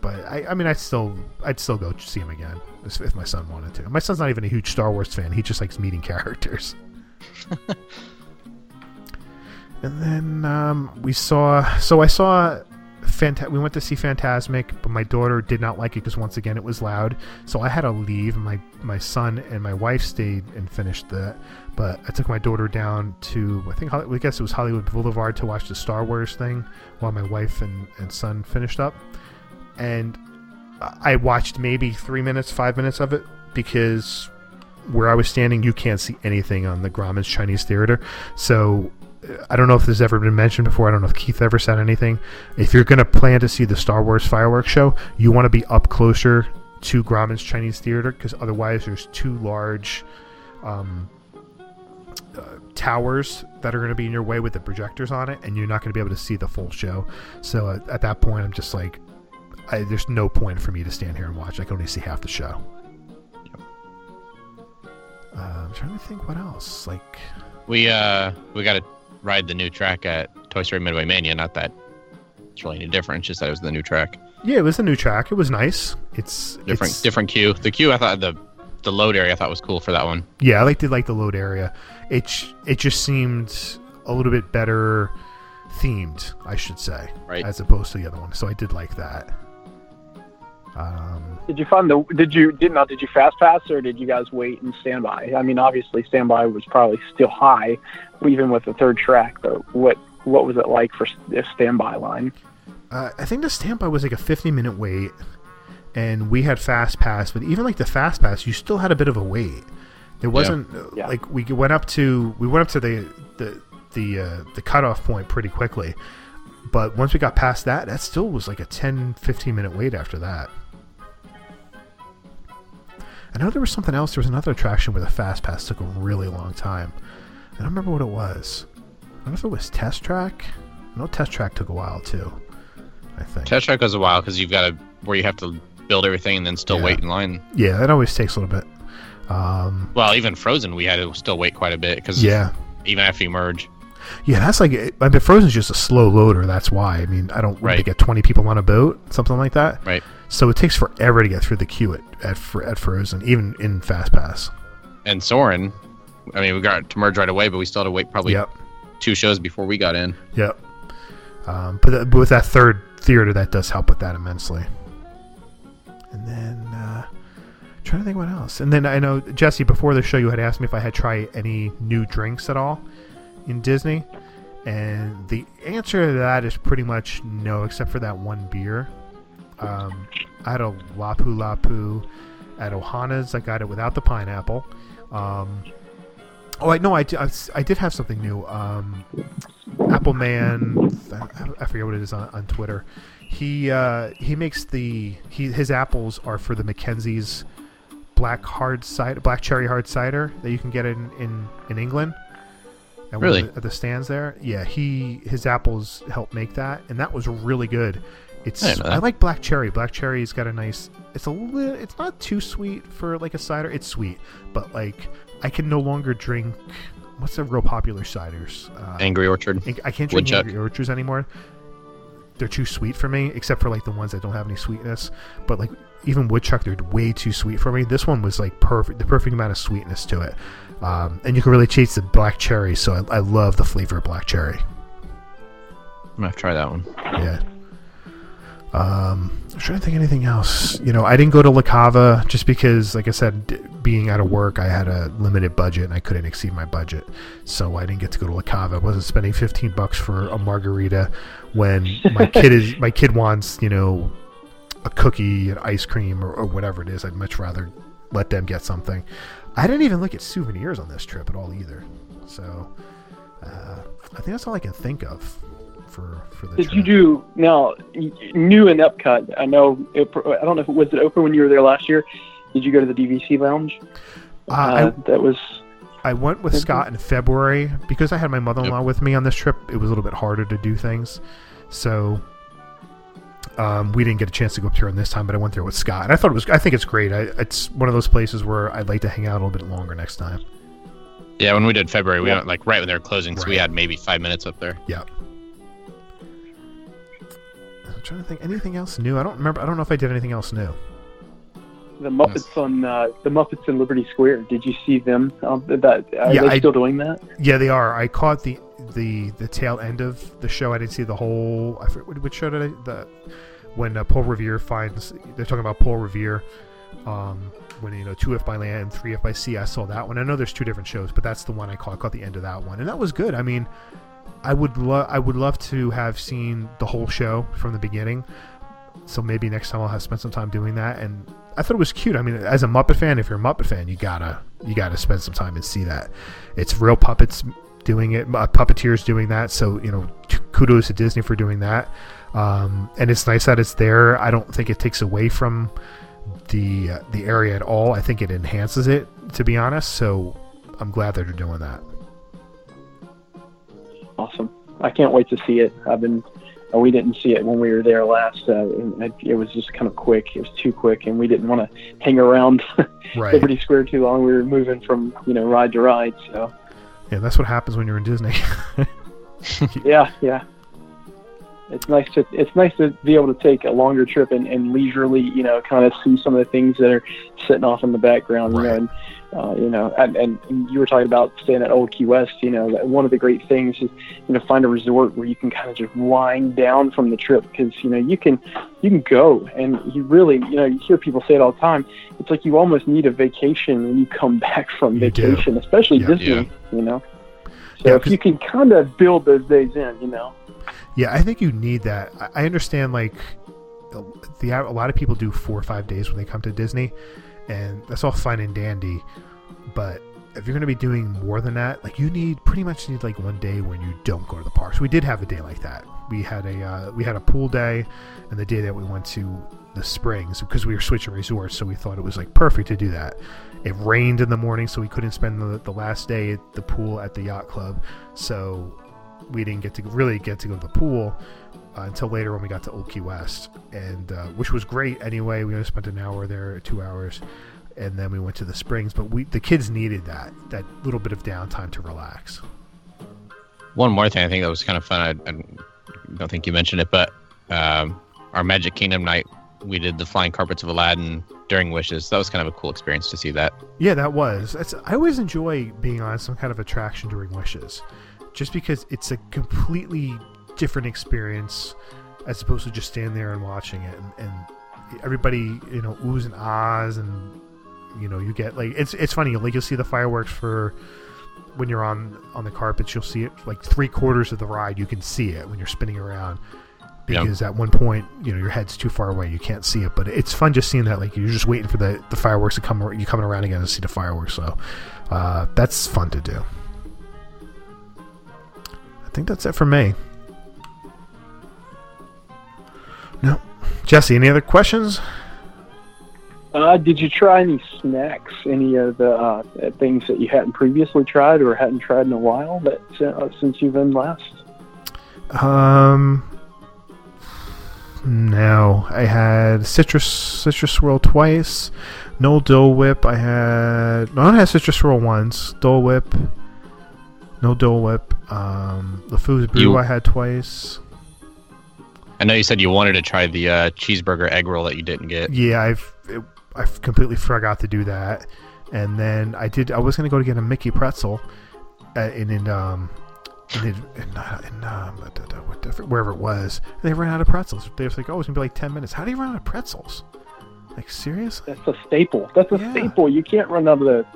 But I, I mean, I'd still, I'd still go see him again if if my son wanted to. My son's not even a huge Star Wars fan. He just likes meeting (laughs) characters. (laughs) and then um, we saw, so I saw, We went to see Phantasmic, but my daughter did not like it because once again it was loud. So I had to leave. My my son and my wife stayed and finished that. But I took my daughter down to I think I guess it was Hollywood Boulevard to watch the Star Wars thing while my wife and, and son finished up. And I watched maybe three minutes, five minutes of it because where I was standing, you can't see anything on the Grauman's Chinese Theater. So I don't know if this has ever been mentioned before. I don't know if Keith ever said anything. If you're going to plan to see the Star Wars fireworks show, you want to be up closer to Grauman's Chinese Theater because otherwise there's two large um, uh, towers that are going to be in your way with the projectors on it, and you're not going to be able to see the full show. So at, at that point, I'm just like, I, there's no point for me to stand here and watch. I can only see half the show. Uh, I'm trying to think what else. Like, We uh we got to ride the new track at Toy Story Midway Mania. Not that it's really any different. Just that it was the new track. yeah, it was a new track. It was nice. It's Different it's- different queue. The queue I thought the the load area I thought was cool for that one. Yeah, I liked it like the load area. It it just seemed a little bit better themed, I should say, Right. as opposed to the other one. So I did like that. Um, Did you find the? Did you did not? Did you fast pass or did you guys wait and stand by? I mean, obviously standby was probably still high, even with the third track. But what what was it like for the standby line? uh, I think the standby was like a 50 minute wait, and we had fast pass. But even like the fast pass, you still had a bit of a wait. There wasn't uh, Yeah. like we went up to we went up to the the the uh, the cutoff point pretty quickly. But once we got past that, that still was like a 10, 15 minute wait after that. I know there was something else. There was another attraction where the fast pass took a really long time. I don't remember what it was. I don't know if it was Test Track. No, Test Track took a while too. I think. Test track goes a while because you've got to where you have to build everything and then still Yeah. wait in line. Yeah, that always takes a little bit. Um, Well, even Frozen we had to still wait quite a bit because Yeah. even after you merge. yeah, that's like I mean, Frozen's just a slow loader. That's why. I mean, I don't want to get twenty people on a boat, something like that. Right. So it takes forever to get through the queue at at, at Frozen, even in Fast Pass. And Soarin', I mean, we got to merge right away, but we still had to wait probably Yep. two shows before we got in. Yep. Um, but, th- but with that third theater, that does help with that immensely. And then uh, trying to think what else. And then I know Jesse before the show, you had asked me if I had tried any new drinks at all in Disney, and the answer to that is pretty much no, except for that one beer. Um, I had a Lapu Lapu at Ohana's. I got it without the pineapple. Um, oh, I no, I, I, I did have something new. Um, Appleman, I, I forget what it is on, on Twitter. He uh, he makes the he his apples are for the Mackenzie's black hard cider, black cherry hard cider that you can get in in, in England. At one of Really? the- at the stands there. Yeah, he his apples help make that, and that was really good. It's I I like black cherry. Black cherry's got a nice. It's a little. It's not too sweet for like a cider. It's sweet, but like I can no longer drink. What's the real popular ciders? Uh, Angry Orchard. I can't drink Woodchuck. Angry Orchards anymore. They're too sweet for me, except for like the ones that don't have any sweetness. But like even Woodchuck, they're way too sweet for me. This one was like perfect, the perfect amount of sweetness to it, um, and you can really taste the black cherry. So I, I love the flavor of black cherry. I'm gonna have to try that one. Yeah. Um, I'm trying to think of anything else. You know, I didn't go to La Cava just because, like I said, d- being out of work, I had a limited budget and I couldn't exceed my budget, so I didn't get to go to La Cava. I wasn't spending 15 bucks for a margarita when my (laughs) kid is my kid wants, you know, a cookie and ice cream or, or whatever it is. I'd much rather let them get something. I didn't even look at souvenirs on this trip at all either. So uh, I think that's all I can think of for for the Did trip. you do now new in Epcot? I know. It, I don't know if it was it open when you were there last year. Did you go to the DVC lounge? Uh, I- that was. I went with Scott in February because I had my mother-in-law with me on this trip. It was a little bit harder to do things, so um, we didn't get a chance to go up here on this time. But I went there with Scott, and I thought it was. I think it's great. I, it's one of those places where I'd like to hang out a little bit longer next time. Yeah, when we did February, we Yeah. went like right when they were closing, so we had maybe five minutes up there. Yeah. I'm trying to think anything else new. I don't remember. I don't know if I did anything else new. The Muppets on uh, the Muppets in Liberty Square. Did you see them? Um, that are Yeah, they I- still doing that? Yeah, they are. I caught the the the tail end of the show. I didn't see the whole. I forget, which show did I? The when uh, Paul Revere finds they're talking about Paul Revere. Um, when you know two F by land, three F by sea. I saw that one. I know there's two different shows, but that's the one I caught. I caught the end of that one, and that was good. I mean, I would love I would love to have seen the whole show from the beginning. So maybe next time I'll have spent some time doing that. And I thought it was cute. I mean, as a Muppet fan, if you're a Muppet fan, you gotta you gotta spend some time and see that. It's real puppets doing it, uh, puppeteers doing that. So you know, kudos to Disney for doing that. Um, and it's nice that it's there. I don't think it takes away from the uh, the area at all. I think it enhances it, to be honest. So I'm glad that they're doing that. Awesome. I can't wait to see it. I've been. Uh, we didn't see it when we were there last. Uh, it, it was just kind of quick. It was too quick, and we didn't want to hang around (laughs) Right. Liberty Square too long. We were moving from you know ride to ride. So Yeah, that's what happens when you're in Disney. (laughs) yeah, yeah. It's nice to it's nice to be able to take a longer trip and, and leisurely, you know, kind of see some of the things that are sitting off in the background, you know, and uh, you know, and, and you were talking about staying at Old Key West. You know, one of the great things is you know find a resort where you can kind of just wind down from the trip because you know you can you can go and you really you know you hear people say it all the time. It's like you almost need a vacation when you come (laughs) back from You do. vacation, especially Yeah. Disney. Yeah. You know, so Yeah, if you can kind of build those days in, you know. Yeah, I think you need that. I- I understand like the a lot of people do four or five days when they come to Disney, and that's all fine and dandy. But if you're going to be doing more than that, like you need pretty much need like one day when you don't go to the parks. We did have a day like that. We had a uh, we had a pool day, and the day that we went to the Springs because we were switching resorts, so we thought it was like perfect to do that. It rained in the morning, so we couldn't spend the, the last day at the pool at the yacht club. So we didn't get to really get to go to the pool uh, until later when we got to Old Key West, and uh, which was great anyway. We only spent an hour there, two hours, and then we went to the springs. But we the kids needed that that little bit of downtime to relax. One more thing I think that was kind of fun. I, I don't think you mentioned it, but um, our Magic Kingdom night we did the flying carpets of Aladdin during Wishes. That was kind of a cool experience to see that. Yeah, that was. It's, I always enjoy being on some kind of attraction during Wishes, just because it's a completely different experience as opposed to just standing there and watching it. And, and everybody, you know, oohs and ahs, and you know, you get like it's it's funny. Like you'll see the fireworks for when you're on on the carpets. You'll see it like three quarters of the ride. You can see it when you're spinning around because at one point, you know, your head's too far away, you can't see it. But it's fun just seeing that. Like you're just waiting for the, the fireworks to come. You're coming around again to see the fireworks. So uh, that's fun to do. I think that's it for me. No, Jesse. Any other questions? Uh, did you try any snacks? Any of the uh, things that you hadn't previously tried or hadn't tried in a while that uh, since you've been last? Um, no, I had citrus citrus swirl twice. No Dole Whip. I had no, I had citrus swirl once. Dole Whip. No Dole Whip. Um, the Foods Brew You- I had twice. I know you said you wanted to try the uh, cheeseburger egg roll that you didn't get. Yeah, I've it, I completely forgot to do that. And then I did. I was gonna go to get a Mickey pretzel, uh, in in um, in in, in, uh, in um, da- da- what the- wherever it was. And they ran out of pretzels. They were like, "Oh, it's gonna be like ten minutes." How do you run out of pretzels? Like seriously? That's a staple. That's a staple. You can't run out of that.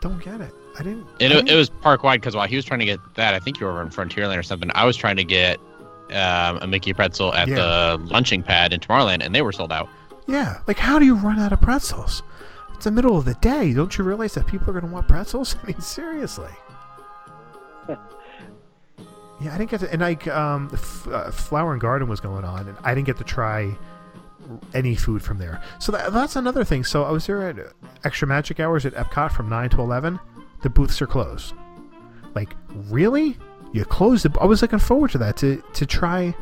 Don't get it. I didn't. It, I didn't- it was park wide because while he was trying to get that, I think you were over in Frontierland or something. I was trying to get um, a Mickey pretzel at Yeah. the lunching pad in Tomorrowland, and they were sold out. Yeah, like how do you run out of pretzels? It's the middle of the day. Don't you realize that people are going to want pretzels? (laughs) I mean, seriously. (laughs) yeah, I didn't get to, and like um, f- uh, Flower and Garden was going on, and I didn't get to try any food from there. So that, that's another thing. So I was there at extra magic hours at Epcot from nine to eleven. The booths are closed. Like really? You closed it? I was looking forward to that to to try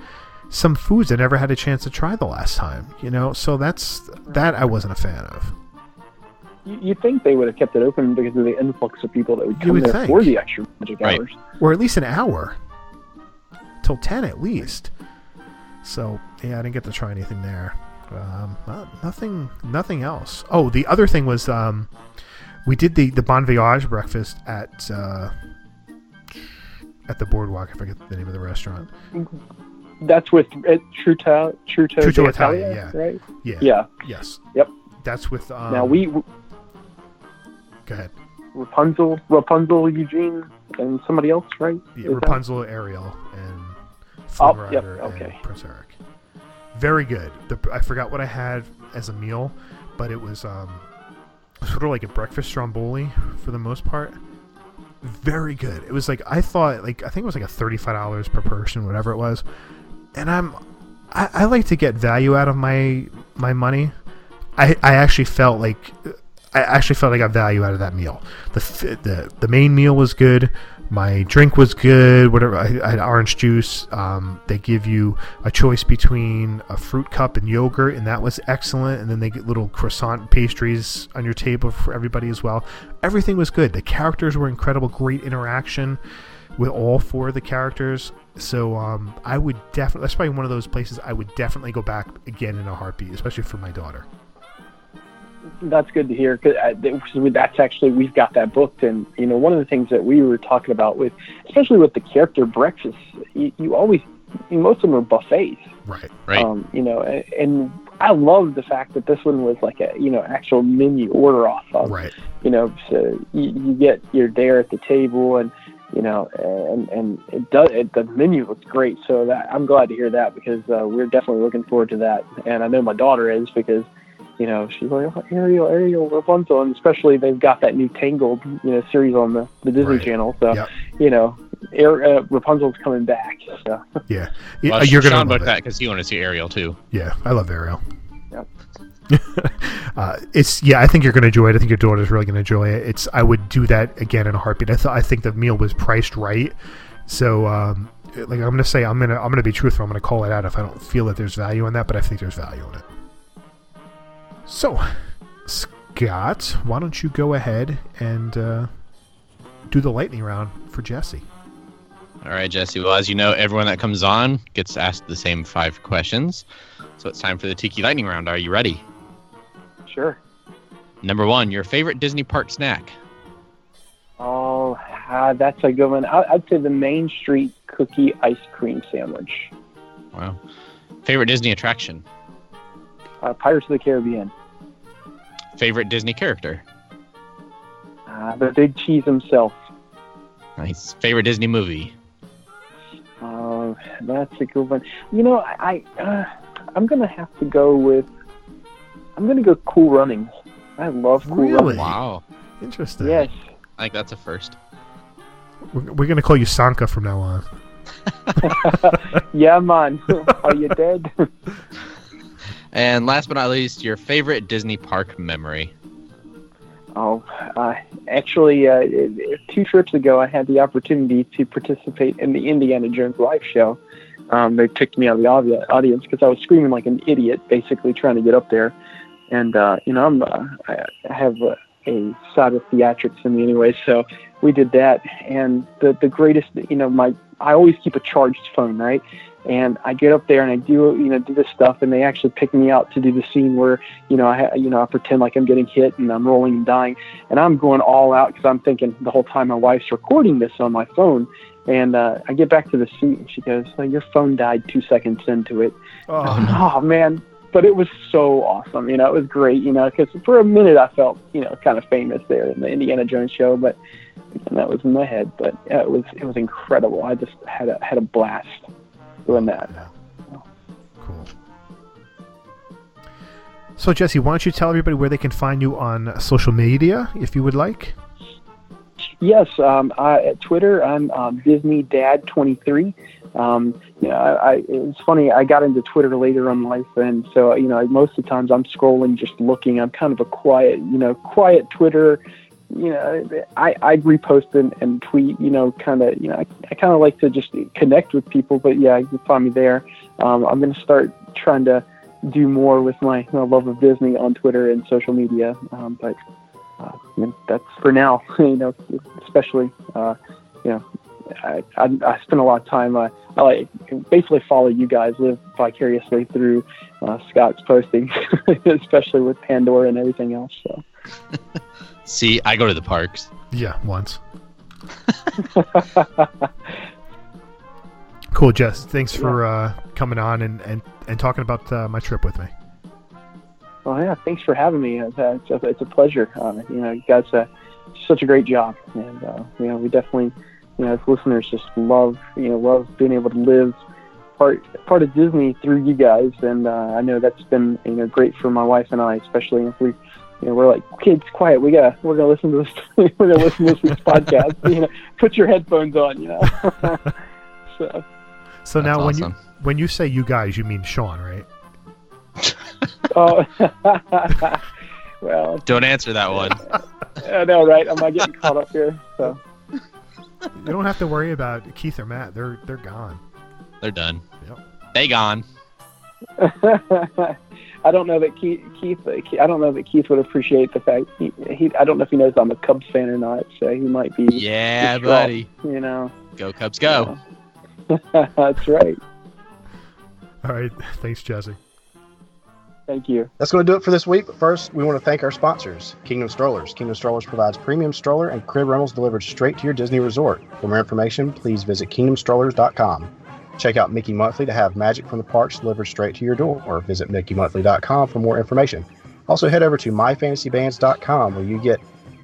some foods I never had a chance to try the last time. You know, so that's that I wasn't a fan of. You, you think they would have kept it open because of the influx of people that would come would there think. for the extra magic Right. hours? or at least an hour till 10 at least so yeah i didn't get to try anything there um, not, nothing nothing else oh the other thing was um, we did the the bon voyage breakfast at uh, at the boardwalk i forget the name of the restaurant That's with uh, Truto Truto Truto d'Italia, Italia, yeah. right? yeah Yeah. yes Yep. that's with um, now we go ahead Rapunzel, Rapunzel, Eugene, and somebody else, right? yeah, Is that- rapunzel ariel and Oh, Flynn yep, okay. and Prince Eric. Very good. The, I forgot what I had as a meal, but it was um, sort of like a breakfast stromboli for the most part. Very good. It was like I thought, like I think it was like a thirty-five dollars per person, whatever it was. And I'm, I, I like to get value out of my my money. I I actually felt like I actually felt I got value out of that meal. The the the main meal was good. My drink was good. Whatever I, I had orange juice. Um, they give you a choice between a fruit cup and yogurt, and that was excellent. And then they get little croissant pastries on your table for everybody as well. Everything was good. The characters were incredible. Great interaction with all four of the characters. So um, I would definitely. That's probably one of those places I would definitely go back again in a heartbeat, especially for my daughter. That's good to hear because that's actually we've got that booked, and you know one of the things that we were talking about with, especially with the character breakfasts, you, you always most of them are buffets, right? Right. Um, you know, and, and I love the fact that this one was like a you know actual menu order off of, right? You know, so you, you get you're there at the table, and you know, and and it does it, the menu looks great. So that I'm glad to hear that because uh, we're definitely looking forward to that, and I know my daughter is because you know, she's like, oh, Ariel, Ariel, Rapunzel, and especially they've got that new Tangled, you know, series on the, the Disney Channel. So, you know, Ar- uh, Rapunzel's coming back. So. Yeah, Well, Yeah, you're gonna Sean love booked it. that because you want to see Ariel too. Yeah, I love Ariel. Yep. (laughs) uh, it's yeah, I think you're going to enjoy it. I think your daughter's really going to enjoy it. It's I would do that again in a heartbeat. I thought I think the meal was priced right. So um, like I'm going to say I'm going to I'm going to be truthful. I'm going to call it out if I don't feel that there's value in that, but I think there's value in it. So, Scott, why don't you go ahead and uh, do the lightning round for Jesse? All right, Jesse. Well, as you know, everyone that comes on gets asked the same five questions. So it's time for the Tiki Lightning Round. Are you ready? Sure. Number one, your favorite Disney park snack? Oh, ah, that's a good one. I, I'd say the Main Street cookie ice cream sandwich. Wow. Favorite Disney attraction? Uh, Pirates of the Caribbean. Favorite Disney character? Uh, the Big Cheese himself. Nice. Favorite Disney movie? Oh, that's a good one. You know, I, I uh, I'm gonna have to go with. I'm gonna go Cool Running. I love Cool Really? Runnings. Wow. Interesting. Yes. I think that's a first. We're, we're gonna call you Sanka from now on. (laughs) yeah, man. (laughs) Are you dead? (laughs) And last but not least, your favorite Disney park memory? Oh, uh, actually, uh, two trips ago, I had the opportunity to participate in the Indiana Jones live show. Um, they picked me out of the audience because I was screaming like an idiot, basically trying to get up there. And uh, you know, I'm uh, I I have a, a side of theatrics in me anyway, so we did that. And the the greatest, you know, my I always keep a charged phone, right? And I get up there and I do, you know, do this stuff, and they actually pick me out to do the scene where, you know, I, ha- you know, I pretend like I'm getting hit and I'm rolling and dying, and I'm going all out because I'm thinking the whole time my wife's recording this on my phone, and uh, I get back to the seat and she goes, well, "Your phone died two seconds into it." Oh, Oh man, but it was so awesome. You know, it was great. You know, because for a minute I felt, you know, kind of famous there in the Indiana Jones show, but and that was in my head. But yeah, it was it was incredible. I just had a had a blast doing that. Cool. So Jesse, why don't you tell everybody where they can find you on social media, if you would like? Yes, um, I, at Twitter, I'm um, Disney Dad 23. Um, you know, I, I, it's funny. I got into Twitter later in life, and so you know, most of the times I'm scrolling, just looking. I'm kind of a quiet, you know, quiet Twitter. You know, I, I repost and, and tweet. You know, kind of. You know, I, I kind of like to just connect with people. But yeah, you can find me there. Um, I'm going to start trying to do more with my, my love of Disney on Twitter and social media. Um, but uh, that's for now. (laughs) you know, especially uh, you know, I, I, I spend a lot of time. Uh, I like basically follow you guys, live vicariously through uh, Scott's posting, (laughs) especially with Pandora and everything else. So (laughs) See, I go to the parks. Yeah, once. (laughs) cool, Jess. Thanks for uh, coming on and, and, and talking about uh, my trip with me. well, yeah, thanks for having me. It's a, it's a, it's a pleasure. Uh, you know, you guys uh, such a great job, and uh, you know, we definitely, you know, as listeners, just love you know love being able to live part part of Disney through you guys, and uh, I know that's been you know great for my wife and I, especially if we. You know, we're like kids, quiet. We gotta, we're gonna listen to this. (laughs) we're gonna listen to this week's podcast. (laughs) You know, put your headphones on. You know. (laughs) so, So That's now, when you when you say you guys, you mean Sean, right? oh, well, Don't answer that one. I know, right? Am I getting caught up here? So, You don't have to worry about Keith or Matt. They're they're gone. They're done. Yep. They gone. I don't know that Keith, Keith. I don't know that Keith would appreciate the fact he, he. I don't know if he knows I'm a Cubs fan or not. So he might be. Yeah, distraught, buddy. You know. Go Cubs, go. (laughs) That's right. All right. Thanks, Jesse. Thank you. That's going to do it for this week. But first, we want to thank our sponsors, Kingdom Strollers. Kingdom Strollers provides premium stroller and crib rentals delivered straight to your Disney resort. For more information, please visit kingdomstrollers.com. Check out Mickey Monthly to have magic from the parks delivered straight to your door, or visit mickeymonthly.com for more information. Also, head over to myfantasybands.com where you get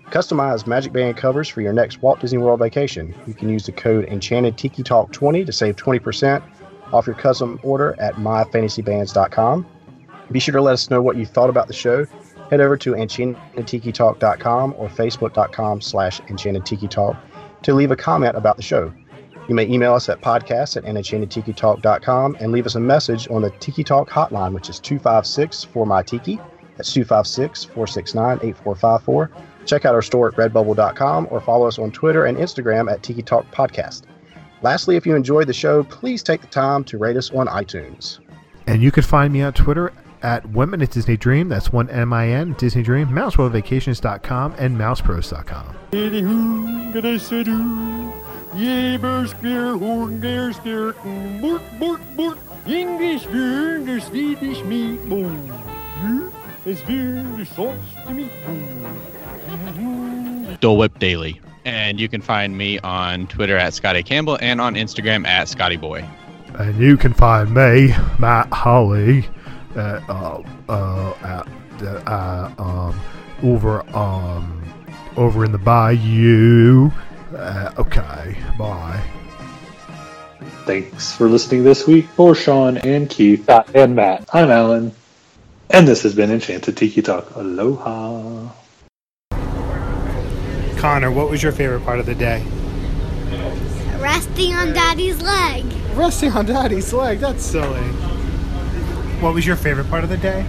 customized Magic Band covers for your next Walt Disney World vacation. You can use the code Enchanted Tiki Talk 20 to save 20% off your custom order at myfantasybands.com. Be sure to let us know what you thought about the show. Head over to enchantedtikitalk.com or facebook.com slash enchantedtikitalk to leave a comment about the show. You may email us at podcast at enchantedtikitalk.com and leave us a message on the Tiki Talk hotline, which is 256 for my Tiki. That's 256 469 8454. Check out our store at redbubble.com or follow us on Twitter and Instagram at Tiki Talk Podcast. Lastly, if you enjoyed the show, please take the time to rate us on iTunes. And you can find me on Twitter at One Minute Disney Dream. That's one M I N Disney Dream. MouseWorldVacations.com and MousePros.com. Jeberskier, Horngerskier, Bork, Bork, Bork, English beer, the Swedish meatball. Beer is beer, the sauce, the meatball. Dole Whip Daily. And you can find me on Twitter at Scotty Campbell and on Instagram at Scotty Boy. And you can find me, Matt Holly, at, uh, uh, at, uh, um, over, um, over in the bayou. Uh, okay, bye. Thanks for listening this week for Sean and Keith and Matt. I'm Alan, and this has been Enchanted Tiki Talk. Aloha. Connor, what was your favorite part of the day? Resting on Daddy's leg. Resting on Daddy's leg. That's silly. What was your favorite part of the day?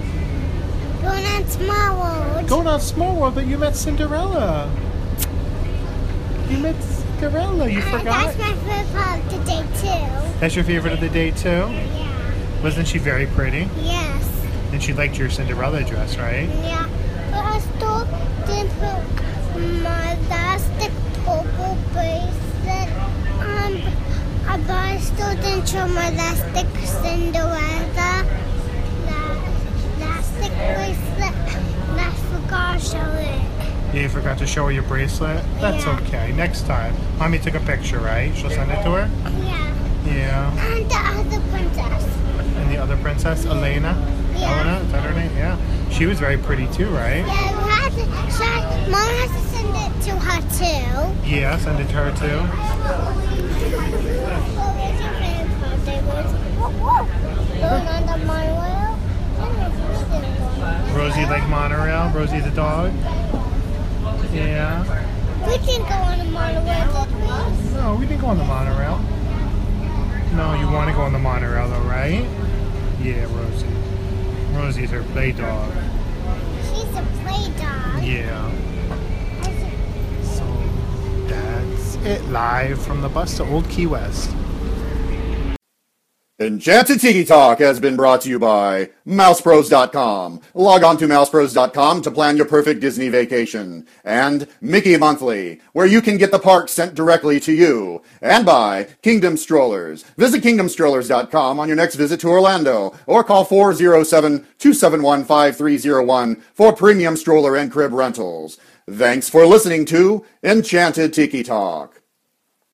Going on Small World. Going on Small World, but you met Cinderella. You met Cinderella. You Uh, forgot. That's my favorite of the day too. That's your favorite of the day too. Yeah. Wasn't she very pretty? Yes. And she liked your Cinderella dress, right? Yeah. But I still didn't put my elastic purple bracelet on. uh, But I still didn't show my elastic Cinderella elastic bracelet. And I forgot to show it. Yeah, you forgot to show her your bracelet. That's Yeah. okay. Next time, mommy took a picture, right? She'll send it to her. Yeah. Yeah. And the other princess. And the other princess, Elena. Yeah. Elena, is that her name? Yeah. She was very pretty too, right? Yeah, had to, Mom has to send it to her too. Yeah, send it to her too. What was your favorite part? There was going on the monorail. Rosie like monorail. Rosie the dog. Yeah. We didn't go on the monorail, did we? No, we didn't go on the monorail. No, you want to go on the monorail though, right? Yeah, Rosie. Rosie's her play dog. She's a play dog. Yeah. So that's it. Live from the bus to Old Key West. Enchanted Tiki Talk has been brought to you by MousePros.com. Log on to MousePros.com to plan your perfect Disney vacation. And Mickey Monthly, where you can get the park sent directly to you. And by Kingdom Strollers. Visit KingdomStrollers.com on your next visit to Orlando or call 407-271-5301 for premium stroller and crib rentals. Thanks for listening to Enchanted Tiki Talk.